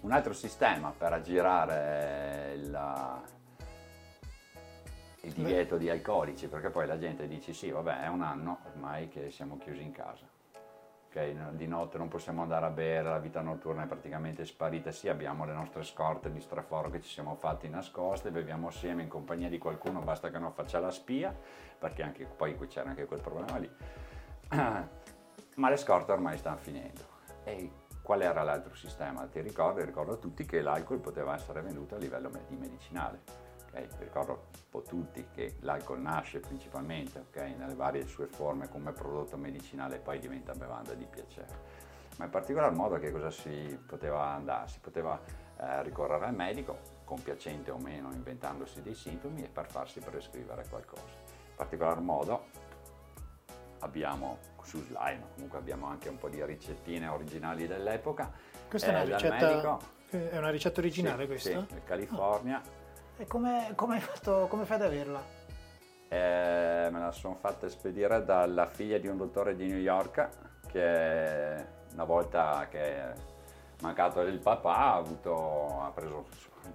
Un altro sistema per aggirare la, il divieto di alcolici, perché poi la gente dice sì, vabbè, è un anno ormai che siamo chiusi in casa. Okay, di notte non possiamo andare a bere, la vita notturna è praticamente sparita, sì abbiamo le nostre scorte di straforo che ci siamo fatti nascoste, beviamo assieme in compagnia di qualcuno, basta che non faccia la spia, perché anche poi qui c'era anche quel problema lì. Ma le scorte ormai stanno finendo. E qual era l'altro sistema? Ti ricordo, ricordo a tutti che l'alcol poteva essere venduto a livello di medicinale Okay? ricordo un po' tutti che l'alcol nasce principalmente okay, nelle varie sue forme come prodotto medicinale e poi diventa bevanda di piacere. Ma in particolar modo che cosa si poteva andare? Si poteva eh, ricorrere al medico, compiacente o meno, inventandosi dei sintomi e per farsi prescrivere qualcosa. In particolar modo abbiamo su slime, comunque abbiamo anche un po' di ricettine originali dell'epoca.
Questa eh, è, una ricetta, è una ricetta originale
sì,
questa?
Sì, California.
Oh e come, come, fatto, come fai ad averla?
Eh, me la sono fatta spedire dalla figlia di un dottore di New York che una volta che è mancato il papà ha, avuto, ha preso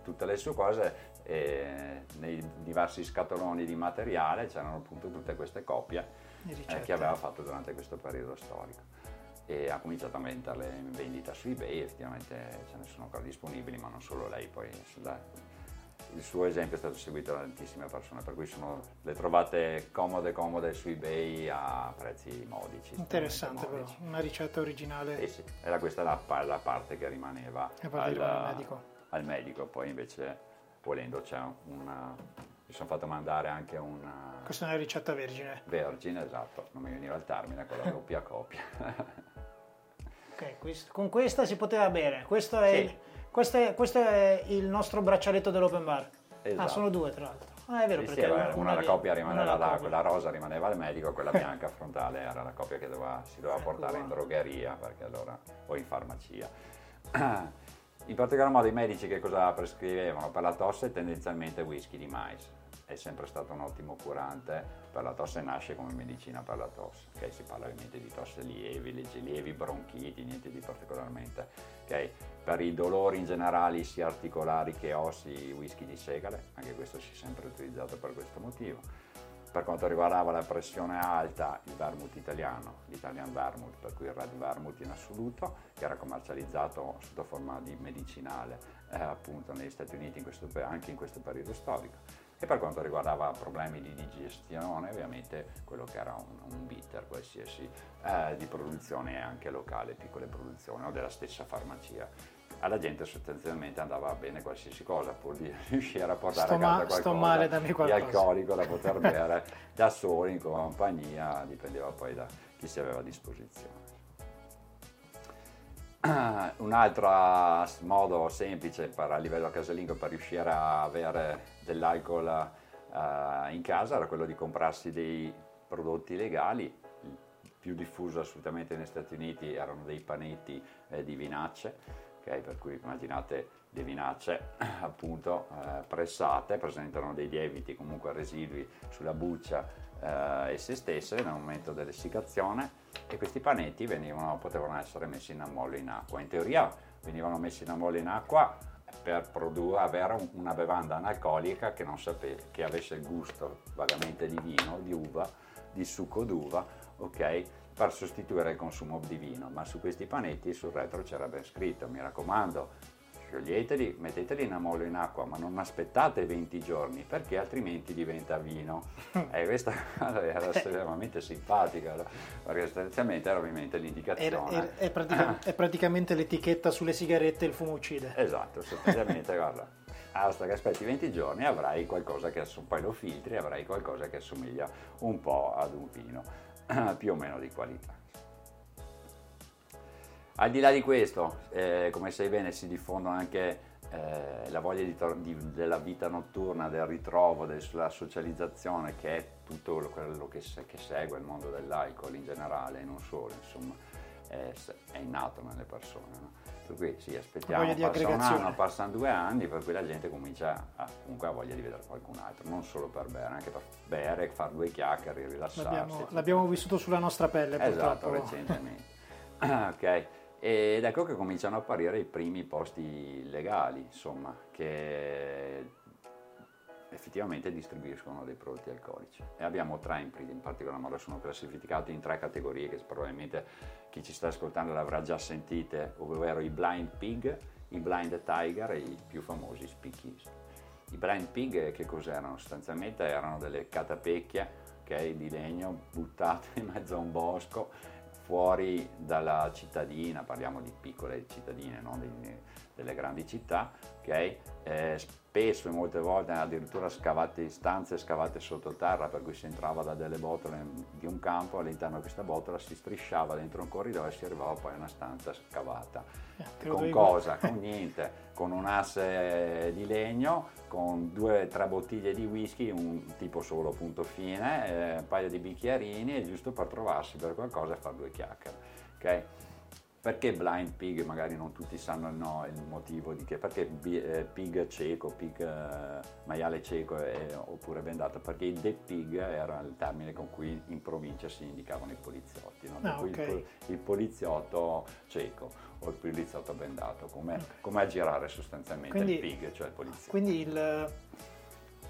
tutte le sue cose e nei diversi scatoloni di materiale c'erano appunto tutte queste copie eh, che aveva fatto durante questo periodo storico e ha cominciato a metterle in vendita su ebay effettivamente ce ne sono ancora disponibili ma non solo lei poi sulla, il suo esempio è stato seguito da tantissime persone, per cui sono, le trovate comode comode su eBay a prezzi modici.
Interessante però, una ricetta originale.
Eh sì, era questa la, la parte che rimaneva
al, al, medico.
al medico, poi invece volendo c'è una, mi sono fatto mandare anche una...
Questa è una ricetta vergine.
Vergine, esatto, non mi veniva il termine, con la doppia copia.
ok, con questa si poteva bere. Questo è, sì. il, questo è, questo è il nostro braccialetto dell'open bar. Esatto. Ah, sono due tra l'altro. Ah, è vero,
sì,
perché
sì, una, una la coppia rimaneva là, quella rosa rimaneva al medico, quella bianca frontale era la coppia che doveva, si doveva ecco portare in drogheria allora, o in farmacia. In particolar modo i medici che cosa prescrivevano? Per la tosse tendenzialmente whisky di mais è sempre stato un ottimo curante per la tosse, nasce come medicina per la tosse. Okay? Si parla ovviamente di tosse lievi, leggi lievi, bronchiti, niente di particolarmente. Okay? Per i dolori in generale sia articolari che ossi, whisky di segale, anche questo si è sempre utilizzato per questo motivo. Per quanto riguardava la pressione alta, il vermouth italiano, l'Italian vermouth, per cui il red vermouth in assoluto, che era commercializzato sotto forma di medicinale eh, appunto negli Stati Uniti in questo, anche in questo periodo storico e per quanto riguardava problemi di digestione, ovviamente quello che era un, un bitter qualsiasi eh, di produzione anche locale, piccole produzioni o della stessa farmacia. Alla gente sostanzialmente andava bene qualsiasi cosa pur di riuscire a portare sto a casa ma, qualcosa di alcolico da poter bere da soli in compagnia, dipendeva poi da chi si aveva a disposizione. Un altro modo semplice per, a livello casalingo per riuscire a avere dell'alcol uh, in casa era quello di comprarsi dei prodotti legali, il più diffuso assolutamente negli Stati Uniti erano dei panetti eh, di vinacce, okay? per cui immaginate le vinacce appunto eh, pressate, presentano dei lieviti comunque residui sulla buccia eh, esse stesse nel momento dell'essiccazione e questi panetti venivano, potevano essere messi in ammollo in acqua. In teoria venivano messi in ammollo in acqua per produrre, avere una bevanda analcolica che, sapeva, che avesse il gusto vagamente di vino, di uva, di succo d'uva, ok? per sostituire il consumo di vino, ma su questi panetti sul retro c'era ben scritto, mi raccomando, scioglieteli, metteteli in ammollo in acqua, ma non aspettate 20 giorni perché altrimenti diventa vino. E questa era estremamente simpatica, perché sostanzialmente era ovviamente l'indicazione. Era,
era, è, pratica, è, praticamente l'etichetta sulle sigarette il fumo uccide.
Esatto, sostanzialmente guarda, basta che aspetti 20 giorni avrai qualcosa che poi lo filtri, avrai qualcosa che assomiglia un po' ad un vino più o meno di qualità. Al di là di questo, eh, come sai bene, si diffondono anche eh, la voglia di, di, della vita notturna, del ritrovo, della socializzazione, che è tutto quello che, che segue il mondo dell'alcol in generale, e non solo, insomma, è, è innato nelle persone. No? Per cui sì, aspettiamo, passa un anno, passano due anni, per cui la gente comincia a, comunque a voglia di vedere qualcun altro, non solo per bere, anche per bere, fare due chiacchiere, rilassarsi.
L'abbiamo, l'abbiamo vissuto sulla nostra pelle,
esatto, purtroppo. recentemente. ok. Ed ecco che cominciano a apparire i primi posti legali, insomma, che effettivamente distribuiscono dei prodotti alcolici. E abbiamo tre in, in particolar modo, sono classificati in tre categorie che probabilmente chi ci sta ascoltando l'avrà già sentite, ovvero i blind pig, i blind tiger e i più famosi speakeasy. I blind pig che cos'erano? Sostanzialmente erano delle catapecchie okay, di legno buttate in mezzo a un bosco fuori dalla cittadina, parliamo di piccole cittadine, di, delle grandi città, okay? eh, spesso e molte volte addirittura scavate stanze scavate sottoterra, per cui si entrava da delle botole di un campo, all'interno di questa botola si strisciava dentro un corridoio e si arrivava poi a una stanza scavata. Eh, con cosa? Con niente, con un asse di legno, con due o tre bottiglie di whisky, un tipo solo punto fine, eh, un paio di bicchierini, giusto per trovarsi per qualcosa e fare due chiacchiere. Okay? Perché blind pig? Magari non tutti sanno il, no, il motivo di che, perché eh, pig cieco, pig eh, maiale cieco è, oppure bendato, perché il dead pig era il termine con cui in provincia si indicavano i poliziotti, no? ah, okay. il, il, poliziotto cieco o il poliziotto bendato, come, okay. come aggirare sostanzialmente quindi, il pig, cioè il poliziotto.
Quindi il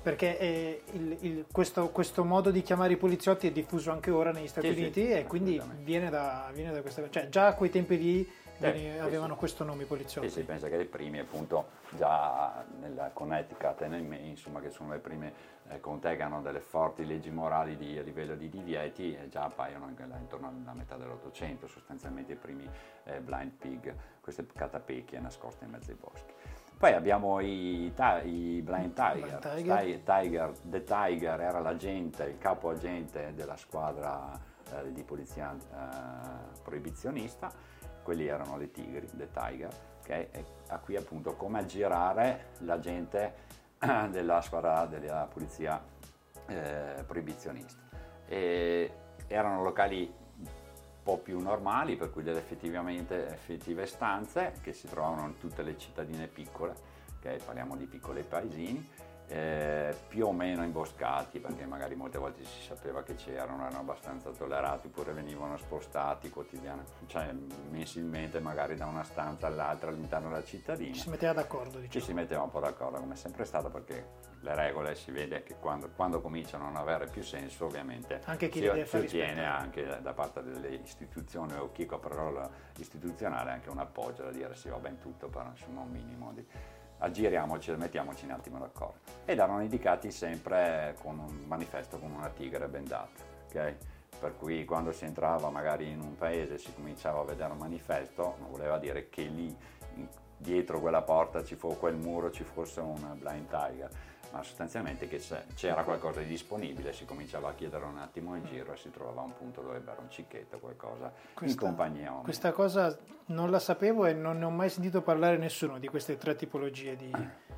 perché il, il, questo, questo, modo di chiamare i poliziotti è diffuso anche ora negli Stati sì, Uniti sì, e quindi viene da, viene da questa cioè già a quei tempi lì eh, avevano sì. questo nome i poliziotti.
Sì, si pensa che i primi appunto già nella Connecticut e nel Maine, insomma che sono le prime eh, contea che hanno delle forti leggi morali di, a livello di divieti e già appaiono intorno alla metà dell'Ottocento, sostanzialmente i primi eh, blind pig, queste catapecchie nascoste in mezzo ai boschi. Poi abbiamo i, i Blind Tiger. Tiger. Tiger. The Tiger era l'agente, il capo agente della squadra eh, di polizia eh, proibizionista, quelli erano le Tigri, The Tiger, è a qui appunto come aggirare l'agente della squadra della polizia eh, proibizionista. E erano locali po' più normali, per cui delle effettive stanze che si trovavano in tutte le cittadine piccole, okay? parliamo di piccoli paesini, eh, più o meno imboscati perché magari molte volte si sapeva che c'erano, erano abbastanza tollerati oppure venivano spostati quotidianamente, cioè mensilmente magari da una stanza all'altra all'interno della cittadina.
Ci si metteva d'accordo, diciamo.
Ci si metteva un po' d'accordo come è sempre stato perché le regole si vede che quando, quando cominciano a non avere più senso ovviamente
anche chi
si, si
ottiene
anche da parte delle istituzioni o chi copre il ruolo istituzionale anche un appoggio da dire sì va ben tutto però insomma un minimo di aggiriamoci e mettiamoci un attimo d'accordo. Ed erano indicati sempre con un manifesto con una tigre bendata, ok? Per cui quando si entrava magari in un paese e si cominciava a vedere un manifesto, non voleva dire che lì dietro quella porta ci fu quel muro ci fosse un blind tiger ma sostanzialmente che c'era qualcosa di disponibile, si cominciava a chiedere un attimo in giro e si trovava un punto dove bere un cicchetto, qualcosa questa, in compagnia.
Questa cosa non la sapevo e non ne ho mai sentito parlare nessuno di queste tre tipologie di...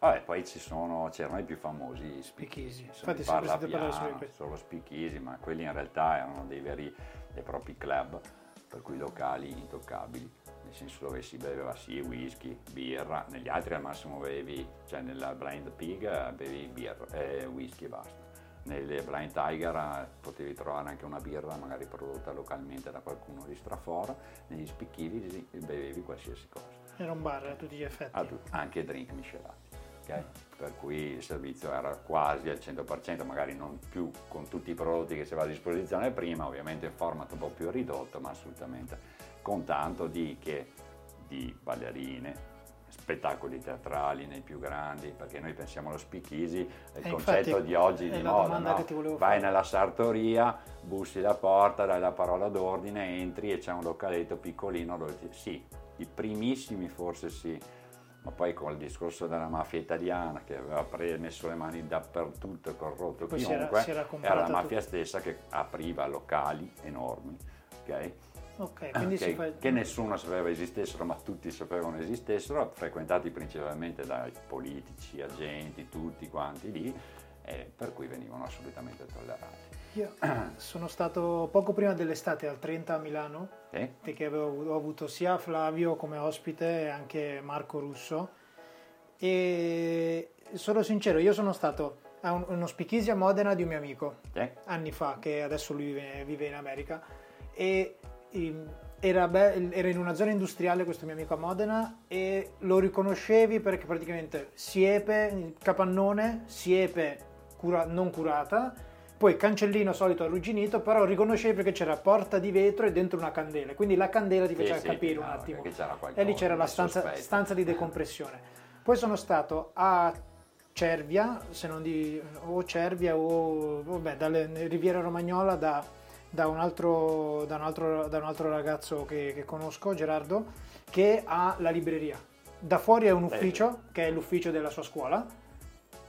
Vabbè, poi ci sono, c'erano i più famosi speakeasy,
infatti si parla piano, solo,
solo speakeasy, ma quelli in realtà erano dei veri e propri club, per cui locali intoccabili nel senso dove si beveva sì whisky, birra, negli altri al massimo bevi, cioè nella Blind Pig bevi birra, eh, whisky e basta. Nelle Blind Tiger eh, potevi trovare anche una birra magari prodotta localmente da qualcuno di straforo, negli spicchivi bevevi qualsiasi cosa.
Era un bar a tutti gli effetti.
Ah, anche drink miscelati. Okay? Per cui il servizio era quasi al 100%, magari non più con tutti i prodotti che si aveva a disposizione prima, ovviamente in format un po' più ridotto, ma assolutamente con tanto di, che, di ballerine, spettacoli teatrali nei più grandi, perché noi pensiamo allo speakeasy, il
eh,
concetto
infatti,
di oggi di moda, no? Vai nella sartoria, bussi la porta, dai la parola d'ordine, entri e c'è un localetto piccolino dove ti... sì, i primissimi forse sì, ma poi con il discorso della mafia italiana che aveva messo le mani dappertutto, corrotto
poi
chiunque,
si era, si era,
era la mafia tutto. stessa che apriva locali enormi. Okay?
Okay, quindi
che,
fa...
che, nessuno sapeva esistessero, ma tutti sapevano esistessero, frequentati principalmente dai politici, agenti, tutti quanti lì, e per cui venivano assolutamente tollerati.
Io sono stato poco prima dell'estate al 30 a Milano,
eh?
perché avevo, ho avuto sia Flavio come ospite e anche Marco Russo. E sono sincero, io sono stato a un, uno speakeasy a Modena di un mio amico,
eh?
anni fa, che adesso lui vive, vive in America. E era, be- era, in una zona industriale questo mio amico a Modena e lo riconoscevi perché praticamente siepe, capannone, siepe cura- non curata, poi cancellino solito arrugginito, però riconoscevi perché c'era porta di vetro e dentro una candela, quindi la candela ti faceva
sì,
capire
sì,
un
no,
attimo.
E
lì c'era la stanza, stanza, di decompressione. Poi sono stato a Cervia, se non di o Cervia o vabbè, dalle Riviera Romagnola da da un altro, da un altro, da un altro ragazzo che, che, conosco, Gerardo, che ha la libreria. Da fuori è un ufficio, che è l'ufficio della sua scuola,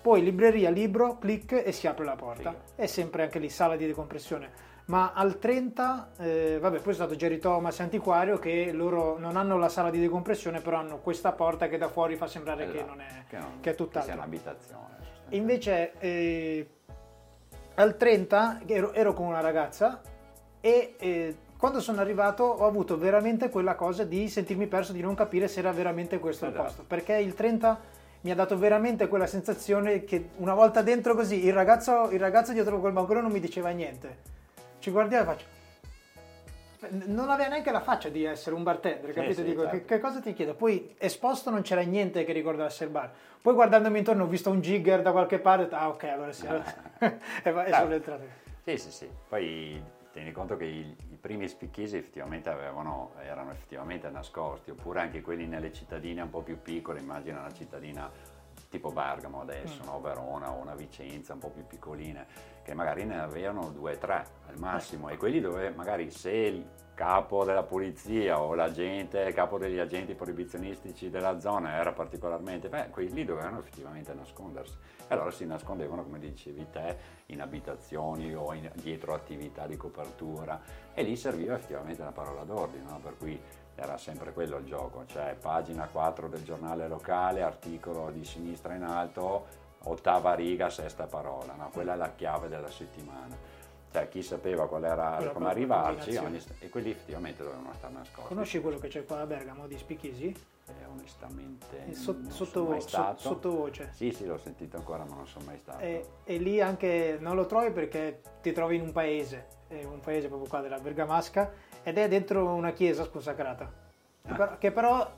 poi libreria, libro, clic e si apre la porta. È sempre anche lì sala di decompressione. Ma al 30, eh, vabbè, poi è stato Jerry Thomas Antiquario che loro non hanno la sala di decompressione, però hanno questa porta che da fuori fa sembrare esatto, che non è, che, non, che è tutt'altro. Che sia
un'abitazione.
Invece eh, al 30 ero, ero, con una ragazza e eh, quando sono arrivato ho avuto veramente quella cosa di sentirmi perso, di non capire se era veramente questo esatto. il posto, perché il 30 mi ha dato veramente quella sensazione che una volta dentro così il ragazzo, il ragazzo dietro quel bancone non mi diceva niente. Ci guardiamo e faccio non aveva neanche la faccia di essere un bartender, capito? Sì, Dico, certo. che, che, cosa ti chiedo? Poi esposto non c'era niente che ricordasse il bar. Poi guardandomi intorno ho visto un jigger da qualche parte, ah ok, allora sì, allora... e, e sono entrato.
Sì, sì, sì. Poi tieni conto che i, i primi spicchisi effettivamente avevano, erano effettivamente nascosti, oppure anche quelli nelle cittadine un po' più piccole, immagina una cittadina tipo Bergamo adesso, mm. no? Verona o una Vicenza un po' più piccoline, che magari ne avevano due o tre al massimo, e quelli dove magari se capo della polizia o l'agente, capo degli agenti proibizionistici della zona era particolarmente, beh, quelli dovevano effettivamente nascondersi. E allora si nascondevano, come dicevi te, in abitazioni o in, dietro attività di copertura e lì serviva effettivamente una parola d'ordine, no? per cui era sempre quello il gioco, cioè pagina 4 del giornale locale, articolo di sinistra in alto, ottava riga, sesta parola, no? quella è la chiave della settimana cioè chi sapeva qual era, Quella come arrivarci ogni, e quelli effettivamente dovevano stare nascosti.
Conosci quello che c'è qua a Bergamo di Spichisi?
Eh, onestamente
eh, so, sotto, so, sottovoce.
Sì, sì, l'ho sentito ancora ma non sono mai stato.
E, e, lì anche non lo trovi perché ti trovi in un paese, un paese proprio qua della Bergamasca ed è dentro una chiesa sconsacrata, ah. che però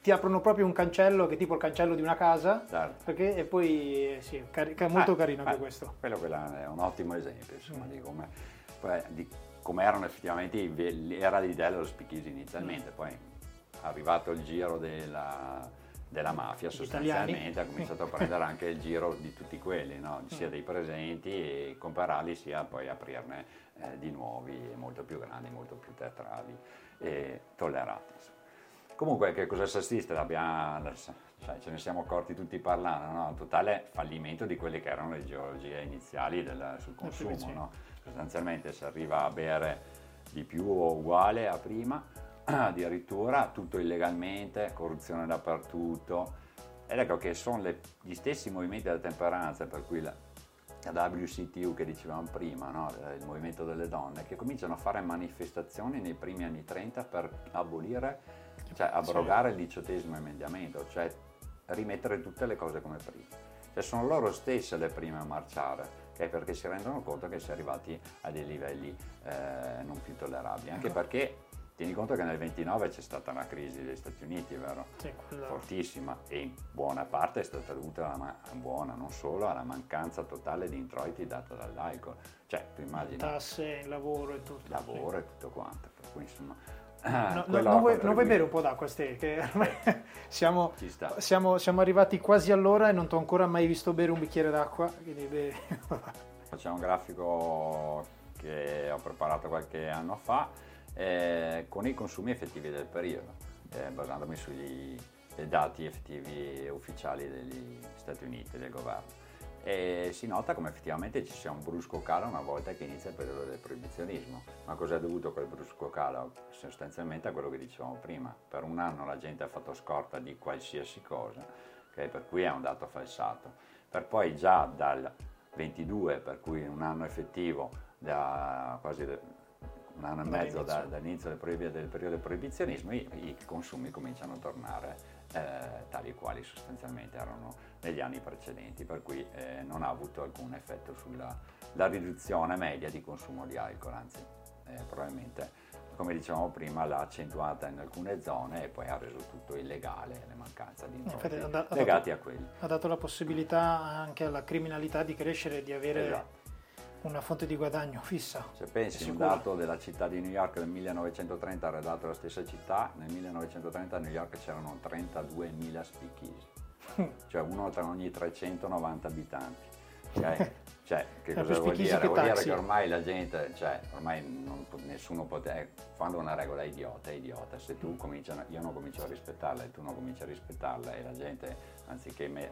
ti aprono proprio un cancello che è tipo il cancello di una casa certo. perché, e poi sì, car- molto ah, carino anche ah, questo
quello è un ottimo esempio insomma, mm. di, come, di come erano effettivamente era l'idea dello speakeasy inizialmente mm. poi arrivato il giro della, della mafia sostanzialmente ha cominciato a prendere anche il giro di tutti quelli no? sia mm. dei presenti e compararli sia poi aprirne eh, di nuovi molto più grandi molto più teatrali e tollerati. Comunque che cosa assistite? Abbiamo, cioè, ce ne siamo accorti tutti parlando, no? totale fallimento di quelle che erano le geologie iniziali del, sul consumo. No? Sostanzialmente si arriva a bere di più o uguale a prima, addirittura tutto illegalmente, corruzione dappertutto. Ed ecco che sono le, gli stessi movimenti della temperanza, per cui la, la WCTU che dicevamo prima, no? il movimento delle donne, che cominciano a fare manifestazioni nei primi anni 30 per abolire cioè abrogare il diciottesimo emendamento, cioè rimettere tutte le cose come prima. Cioè sono loro stesse le prime a marciare, okay? perché si rendono conto che si è arrivati a dei livelli eh, non più tollerabili, anche perché tieni conto che nel 29 c'è stata una crisi degli Stati Uniti, vero?
Sì,
Fortissima e in buona parte è stata dovuta alla buona, non solo alla mancanza totale di introiti data dall'alcol. Cioè, tu immagini...
Tasse, lavoro e tutto.
Lavoro sì. e tutto quanto. Per cui insomma
Ah, no, non, vuoi, non, vuoi, bere un po' d'acqua, Ste? Che siamo, siamo, siamo, arrivati quasi all'ora e non ti ho ancora mai visto bere un bicchiere d'acqua.
Facciamo un grafico che ho preparato qualche anno fa eh, con i consumi effettivi del periodo, eh, basandomi sugli dati effettivi ufficiali degli Stati Uniti, del governo e si nota come effettivamente ci sia un brusco calo una volta che inizia il periodo del proibizionismo. Ma cosa è dovuto quel brusco calo? Sostanzialmente a quello che dicevamo prima, per un anno la gente ha fatto scorta di qualsiasi cosa, okay? per cui è un dato falsato, per poi già dal 22, per cui un anno effettivo, da quasi un anno e mezzo da, dall'inizio del, del, periodo del proibizionismo, i, i consumi cominciano a tornare eh, tali e quali sostanzialmente erano negli anni precedenti, per cui eh, non ha avuto alcun effetto sulla riduzione media di consumo di alcol, anzi eh, probabilmente come dicevamo prima l'ha accentuata in alcune zone e poi ha reso tutto illegale le mancanze di introiti legati a quelli.
Ha dato la possibilità anche alla criminalità di crescere e di avere esatto una fonte di guadagno fissa.
Se pensi un dato della città di New York del 1930 ha redatto la stessa città, nel 1930 a New York c'erano 32.000 speakeasy, cioè uno tra ogni 390 abitanti. Okay? Cioè, che cosa vuol dire? Che vuol dire che ormai la gente, cioè, ormai non, nessuno poteva, quando una regola è idiota, è idiota, se tu cominci, io non comincio a rispettarla e tu non cominci a rispettarla e la gente, anziché me,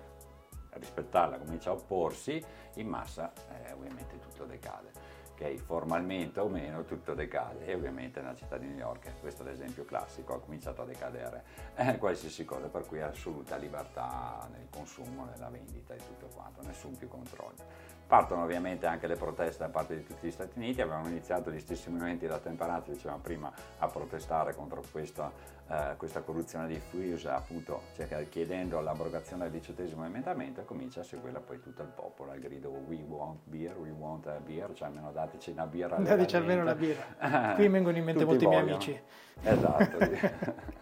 rispettarla, comincia a opporsi, in massa eh, ovviamente tutto decade. Okay? Formalmente o meno tutto decade e ovviamente nella città di New York, questo è l'esempio classico, ha cominciato a decadere eh, qualsiasi cosa, per cui assoluta libertà nel consumo, nella vendita e tutto quanto, nessun più controllo. Partono ovviamente anche le proteste da parte di tutti gli Stati Uniti, avevano iniziato gli stessi movimenti da temperanza, dicevamo prima, a protestare contro questa, eh, questa corruzione diffusa, appunto cioè, chiedendo l'abrogazione del diciottesimo emendamento e comincia a seguirla poi tutto il popolo, al grido we want beer, we want a beer, cioè almeno dateci una birra.
Dateci almeno una birra. Qui vengono in mente molti miei amici.
Esatto.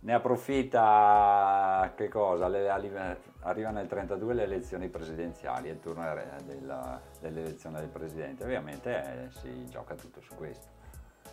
ne approfitta che cosa? Le, arriva nel 32 le elezioni presidenziali, il turno della, dell'elezione del presidente, ovviamente eh, si gioca tutto su questo.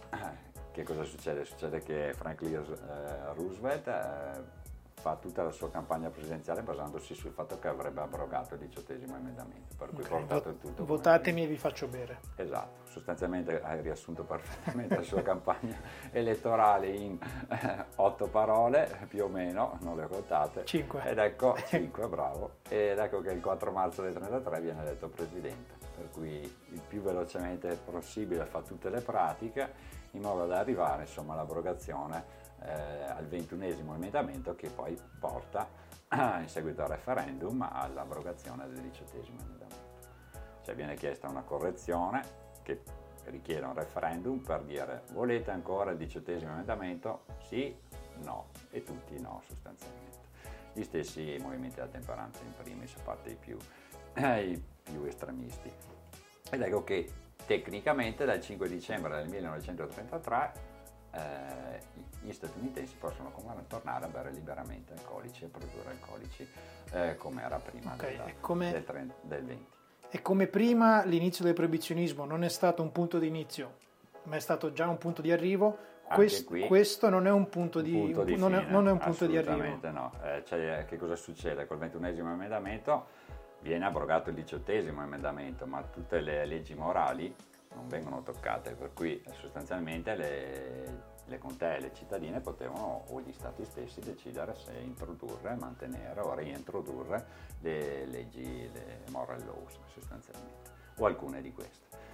Che cosa succede? Succede che Franklin eh, Roosevelt eh, fa tutta la sua campagna presidenziale basandosi sul fatto che avrebbe abrogato il diciottesimo emendamento, per cui okay. portato il tutto.
Votatemi e vi faccio bere.
Esatto, sostanzialmente hai riassunto perfettamente la sua campagna elettorale in eh, otto parole, più o meno, non le ho contate.
Cinque.
Ed ecco, cinque, bravo. Ed ecco che il 4 marzo del 33 viene eletto presidente, per cui il più velocemente possibile fa tutte le pratiche in modo da arrivare insomma, all'abrogazione eh, al ventunesimo emendamento che poi porta in seguito al referendum all'abrogazione del diciottesimo emendamento. Cioè viene chiesta una correzione che richiede un referendum per dire volete ancora il diciottesimo emendamento? Sì, no e tutti no sostanzialmente. Gli stessi movimenti della temperanza in primis, a parte i più, eh, i più estremisti. Ed ecco che tecnicamente dal 5 dicembre del 1933 eh, gli statunitensi possono tornare a bere liberamente alcolici e produrre alcolici eh, come era prima okay, della, come, del, 30, del 20.
E come prima l'inizio del proibizionismo non è stato un punto di inizio, ma è stato già un punto di arrivo, Quest, qui, questo non è un punto di,
punto di
non,
fine,
è, non, è, un punto di arrivo.
Assolutamente no. Eh, cioè, che cosa succede? Col ventunesimo emendamento viene abrogato il diciottesimo emendamento, ma tutte le leggi morali non vengono toccate, per cui sostanzialmente le, le contee le cittadine potevano o gli stati stessi decidere se introdurre, mantenere o reintrodurre le leggi, le moral laws sostanzialmente, o alcune di queste.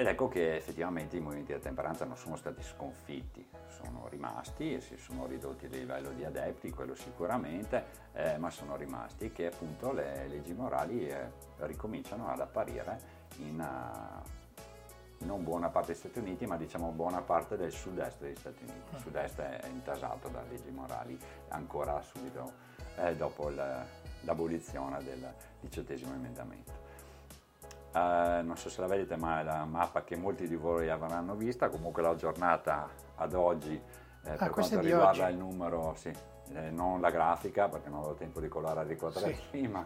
Ed ecco che effettivamente i movimenti di temperanza non sono stati sconfitti, sono rimasti e si sono ridotti a livello di adepti, quello sicuramente, eh, ma sono rimasti che appunto le leggi morali eh, ricominciano ad apparire in uh, non buona parte degli Stati Uniti, ma diciamo buona parte del sud-est degli Stati Uniti. Il sud-est è intasato da leggi morali ancora subito eh, dopo l'abolizione del diciottesimo emendamento. Uh, non so se la vedete, ma è la mappa che molti di voi avranno vista, comunque la giornata ad oggi eh, ah, per quanto riguarda il numero, sì, eh, non la grafica perché non avevo tempo di i quadretti sì. prima,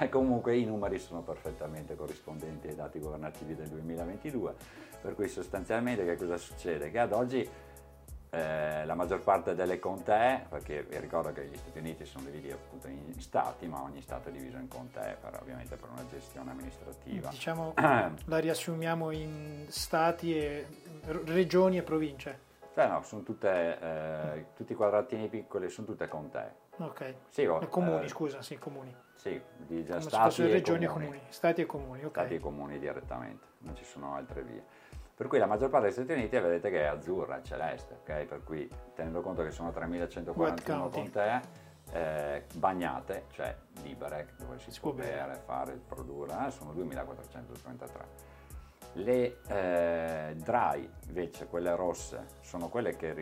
eh, comunque i numeri sono perfettamente corrispondenti ai dati governativi del 2022, per cui sostanzialmente che cosa succede? Che ad oggi eh, la maggior parte delle contee, perché vi ricordo che gli Stati Uniti sono divisi appunto in stati, ma ogni stato è diviso in contee per, ovviamente per una gestione amministrativa.
Diciamo, la riassumiamo in stati, e, regioni e province.
Cioè no, sono tutte, eh, tutti i quadratini piccoli, sono tutte contee.
Ok.
Sì,
oh, comuni, eh, scusa, sì, comuni.
Sì, di
Come
stati e
regioni
comuni.
comuni. Stati e comuni, ok.
Stati e comuni direttamente, non ci sono altre vie. Per cui la maggior parte degli Stati Uniti vedete che è azzurra, è celeste, ok? Per cui tenendo conto che sono 3141 contee, eh, bagnate, cioè libere, dove si, si può bere, fare, produrre, eh, sono 2433. Le eh, dry, invece, quelle rosse, sono quelle che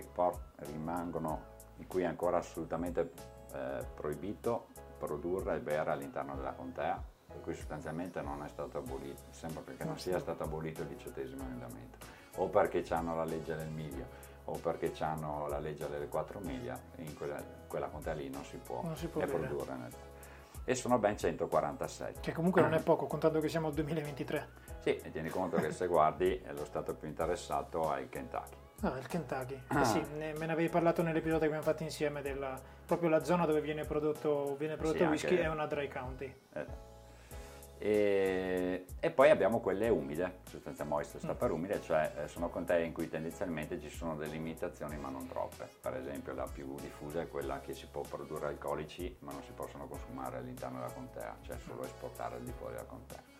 rimangono, in cui è ancora assolutamente eh, proibito produrre e bere all'interno della contea, per cui sostanzialmente non è stato abolito, sembra che non sia stato abolito il diciottesimo emendamento, o perché hanno la legge del miglio, o perché hanno la legge delle 4 miglia, in quella, quella contea lì non si può,
non si può
produrre. Nel, e sono ben 147.
Che comunque non è poco, contando che siamo al 2023.
Sì, e tieni conto che se guardi lo stato più interessato è il Kentucky.
Ah, il Kentucky. Ah. Eh sì, ne, me ne avevi parlato nell'episodio che abbiamo fatto insieme della proprio la zona dove viene prodotto, viene prodotto sì, whisky anche... è una dry county.
Eh. E, e, poi abbiamo quelle umide, sostanza moist sta mm. per umide, cioè eh, sono contee in cui tendenzialmente ci sono delle limitazioni ma non troppe. Per esempio la più diffusa è quella che si può produrre alcolici ma non si possono consumare all'interno della contea, cioè solo esportare al di fuori della contea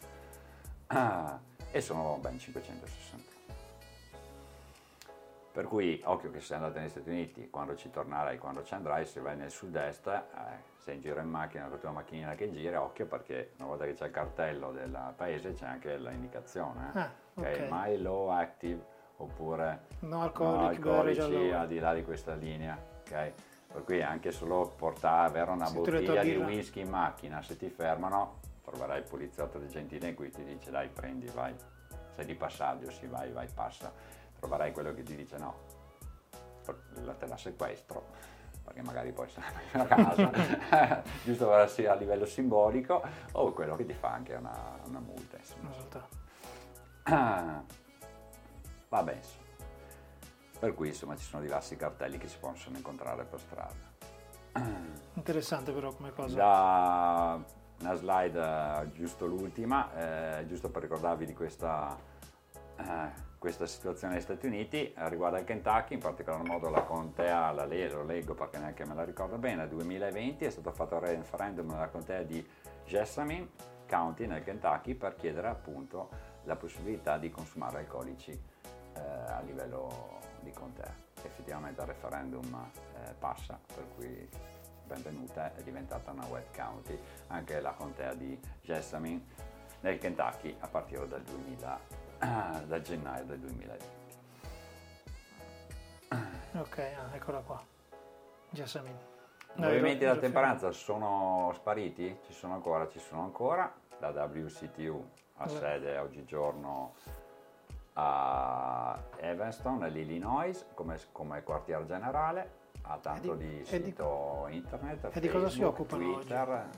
ah, e sono ben 560. Per cui occhio che se andate negli Stati Uniti, quando ci tornerai, quando ci andrai, se vai nel sud-est, eh, sei in giro in macchina con la tua macchinina che gira, occhio perché una volta che c'è il cartello del paese c'è anche l'indicazione. Eh? Ah, okay. ok, my low active oppure
no alcolici,
no alcolici al di là di questa linea. Okay? Per cui anche solo portare, avere una se bottiglia di whisky in macchina, se ti fermano, troverai il poliziotto del gentile in cui ti dice dai prendi, vai, sei di passaggio, sì vai, vai, passa, troverai quello che ti dice no, te la sequestro, perché magari poi sei a casa, giusto a livello simbolico, o quello che ti fa anche una, una multa. Insomma. Ah, vabbè, insomma. Per cui insomma ci sono diversi cartelli che si possono incontrare per strada.
Interessante però come cosa.
Da una slide, eh, giusto l'ultima, eh, giusto per ricordarvi di questa, eh, questa situazione negli Stati Uniti, eh, riguarda il Kentucky, in particolar modo la contea, la le- leggo perché neanche me la ricordo bene, nel 2020 è stato fatto il referendum nella contea di Jessamine County nel Kentucky per chiedere appunto la possibilità di consumare alcolici eh, a livello di contea. Effettivamente il referendum eh, passa, per cui benvenuta, è diventata una wet county, anche la contea di Jessamine nel Kentucky a partire dal, 2000, da gennaio del 2020.
Ok, ah, eccola qua. Jessamine.
I movimenti della temperanza sono spariti? Ci sono ancora? Ci sono ancora. La WCTU ha sede oggigiorno a Evanston, nell'Illinois, come, come quartier generale, ha tanto
di-
di
e di-
sito internet,
e di cosa si occupano
Twitter.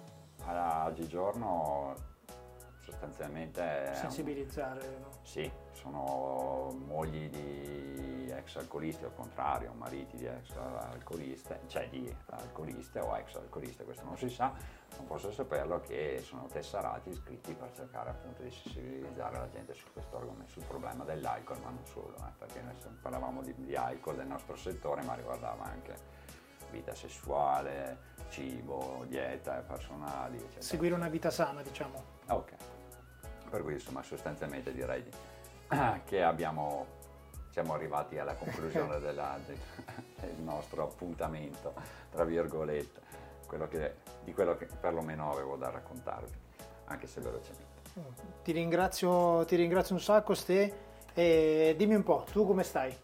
Ah, Oggigiorno sostanzialmente
sensibilizzare. no?
sì, sono mogli di ex alcolisti, o al contrario, mariti di ex alcoliste, cioè di alcoliste o ex alcoliste, questo non si sa, non posso saperlo che sono tesserati iscritti per cercare appunto di sensibilizzare la gente su questo argomento, sul problema dell'alcol, ma non solo, eh, perché noi parlavamo di, di alcol del nostro settore, ma riguardava anche vita sessuale, cibo, dieta personali, eccetera.
Seguire una vita sana, diciamo.
Ok, per cui insomma sostanzialmente direi di- che abbiamo, siamo arrivati alla conclusione della- del, del nostro appuntamento, tra virgolette, quello che- di quello che perlomeno avevo da raccontarvi, anche se velocemente.
Ti ringrazio, ti ringrazio un sacco, Ste. E dimmi un po', tu come stai?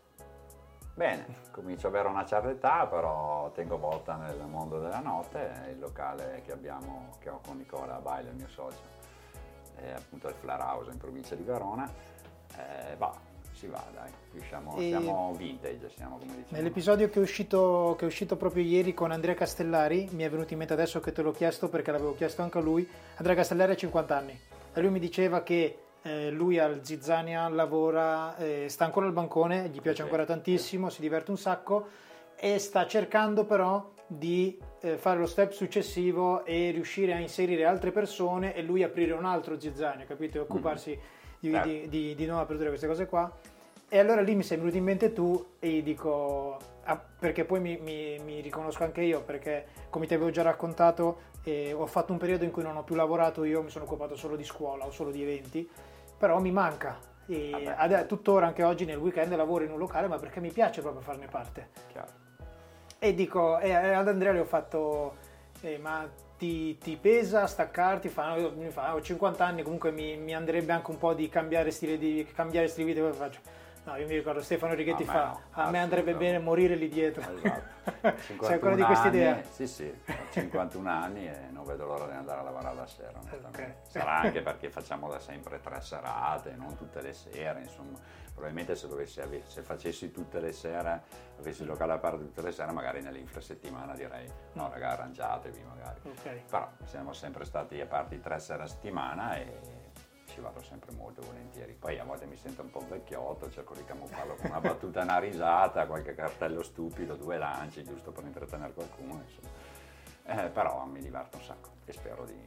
Bene, comincio ad avere una certa età, però tengo volta nel mondo della notte, il locale che abbiamo, che ho con Nicola Baile, il mio socio, è appunto il Flare House in provincia di Verona, eh, va, si va dai, riusciamo,
E-
siamo vintage, siamo come diciamo.
Nell'episodio che è, uscito, che è uscito proprio ieri con Andrea Castellari, mi è venuto in mente adesso che te l'ho chiesto perché l'avevo chiesto anche a lui, Andrea Castellari ha 50 anni e lui mi diceva che eh, lui al Zizzania lavora, eh, sta ancora al bancone, gli piace
Sì,
ancora tantissimo, si diverte un sacco e sta cercando però di eh, fare lo step successivo e riuscire a inserire altre persone e lui aprire un altro Zizzania, capito? E occuparsi di,
Certo.
di, di, di nuova apertura, queste cose qua. E allora lì mi sei venuto in mente tu e gli dico, ah, perché poi mi, mi- mi riconosco anche io, perché come ti avevo già raccontato, eh, ho fatto un periodo in cui non ho più lavorato io, mi sono occupato solo di scuola o solo di eventi, però mi manca. E ad- tuttora, anche oggi nel weekend lavoro in un locale, ma perché mi piace proprio farne parte.
Chiaro.
E dico, e ad Andrea le ho fatto, eh, ma ti, ti pesa staccarti? Fa, no, mi fa, ho 50 anni, comunque mi, mi andrebbe anche un po' di cambiare stile di, cambiare stile di vita. Faccio, no, io mi ricordo Stefano Righetti
A
fa,
no,
a me andrebbe bene morire lì dietro.
Esatto.
Sei ancora di
51
questa idea?
Sì, sì, ho 51 anni e non vedo l'ora di andare a lavorare la sera. onestamente.
Ok.
Sarà anche perché facciamo da sempre tre serate, non tutte le sere, insomma. Probabilmente se, dovessi se facessi tutte le sere, avessi il locale aperto tutte le sere, magari nell'infrasettimana direi no raga arrangiatevi magari.
Ok.
Però siamo sempre stati aperti tre sere a settimana e ci vado sempre molto volentieri. Poi a volte mi sento un po' vecchiotto, cerco di camuffarlo con una battuta, una risata, qualche cartello stupido, due lanci, giusto per intrattenere qualcuno. Insomma. Eh, però mi diverto un sacco e spero di,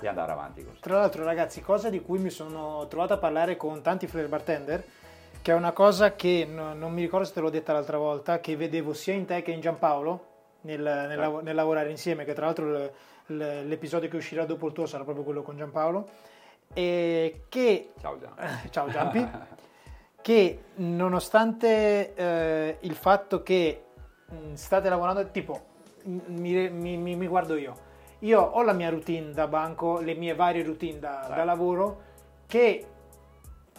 di andare avanti così.
Tra l'altro, ragazzi, cosa di cui mi sono trovato a parlare con tanti flare bartender, che è una cosa che no- non mi ricordo se te l'ho detta l'altra volta, che vedevo sia in te che in Giampaolo nel, nel, lav- nel lavorare insieme, che tra l'altro l- l- l'episodio che uscirà dopo il tuo sarà proprio quello con Giampaolo, e che
Ciao Gian.
ciao Giampi, che nonostante eh, il fatto che mh, state lavorando, tipo, mi, mi- mi- mi guardo io, io ho la mia routine da banco, le mie varie routine da, da lavoro, che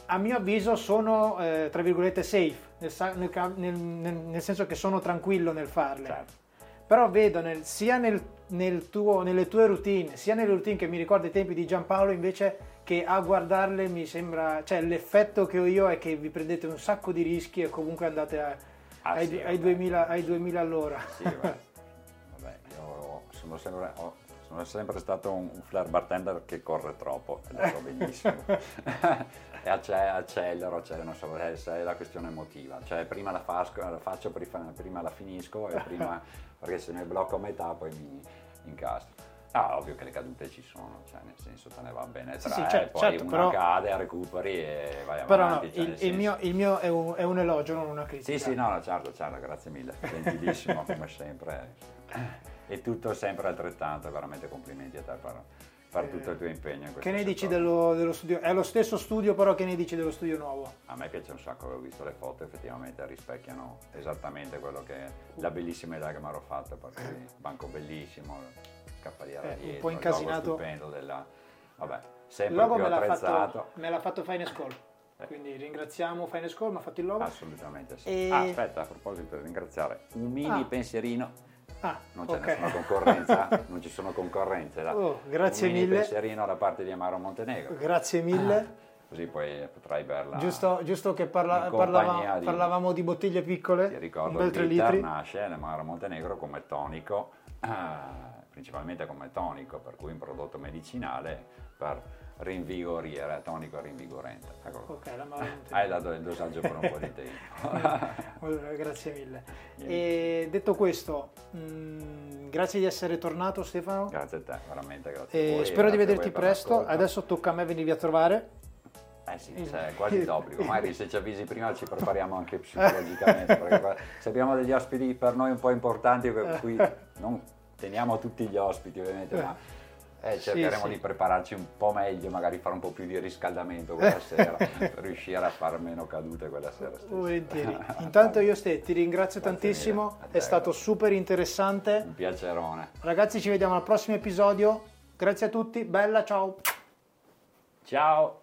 a mio avviso sono, eh, tra virgolette, safe, nel, nel nel- nel- senso che sono tranquillo nel farle.
Certo.
Però vedo sia nel, nel tuo- nelle tue routine, sia nelle routine che mi ricordo i tempi di Giampaolo, invece che a guardarle mi sembra, cioè l'effetto che ho io è che vi prendete un sacco di rischi e comunque andate a-
Ah,
ai,
sì,
ai
vabbè.
2000, ai 2000 all'ora.
Sì, vabbè. Vabbè, io sono sempre, ho sono sempre stato un, un flare bartender che corre troppo, lo so benissimo. e acce- accelero, accelero, non so, è, è la questione emotiva. Cioè prima la, fasco- la faccio, prima, la finisco, e prima, perché se mi blocco a metà poi mi incastro. Ah, ovvio che le cadute ci sono, cioè nel senso te ne va bene
Sì,
tre,
sì, cer-
poi
certo,
una
però-
cade, recuperi e vai
Però no,
avanti. cioè,
il, il mio, il mio è, un, è un elogio, non una critica.
Sì, sì, no, no, certo, certo, grazie mille, gentilissimo come sempre. E tutto sempre altrettanto, veramente complimenti a te per, per tutto il tuo impegno
Che ne dici dello, dello studio? È lo stesso studio, però che ne dici dello studio nuovo?
A me piace un sacco, ho visto le foto, effettivamente rispecchiano esattamente quello che la bellissima idea che mi ero fatta, perché banco bellissimo, scaffaliera
Eh, un
dietro,
po'
il logo
incasinato.
stupendo della... Vabbè,
Il
sempre
logo
più
me l'ha, fatto, me l'ha fatto Finest Call,
Eh.
quindi ringraziamo Finest Call, mi ha fatto il logo.
Assolutamente sì.
E-
Ah, aspetta, a proposito di ringraziare, un mini
Ah.
pensierino
Ah,
Non c'è
ok.
nessuna concorrenza, non ci sono concorrenze. da-
Oh, grazie mille.
pensierino da parte di Amaro Montenegro.
Grazie mille.
Così poi potrai berla.
Giusto, giusto che parla-
in compagnia
parlava-
di-
parlavamo di bottiglie piccole,
Ti ricordo
un bel
il
3
Bitter
litri.
nasce l'Amaro Montenegro come tonico, ah, principalmente come tonico, per cui un prodotto medicinale per rinvigorire, tonico rinvigorente. Ecco.
Ok, la Mauro
Hai dato il dosaggio per un po' di tempo.
Grazie mille. E detto questo, mh, grazie di essere tornato Stefano.
grazie a te, veramente grazie.
E
voi,
spero di
grazie a
vederti presto. Adesso tocca a me venirvi a trovare.
Eh sì, cioè, quasi d'obbligo, magari se ci avvisi prima ci prepariamo anche psicologicamente, perché se abbiamo degli ospiti per noi un po' importanti, per cui non teniamo tutti gli ospiti ovviamente, ma eh, cercheremo
sì.
di prepararci un po' meglio, magari fare un po' più di riscaldamento quella sera, per riuscire a fare meno cadute quella sera stessa.
Volentieri. Intanto io ste, ti ringrazio
Grazie
tantissimo, è stato super interessante.
Un piacerone.
Ragazzi ci vediamo al prossimo episodio. Grazie a tutti, bella, ciao.
Ciao!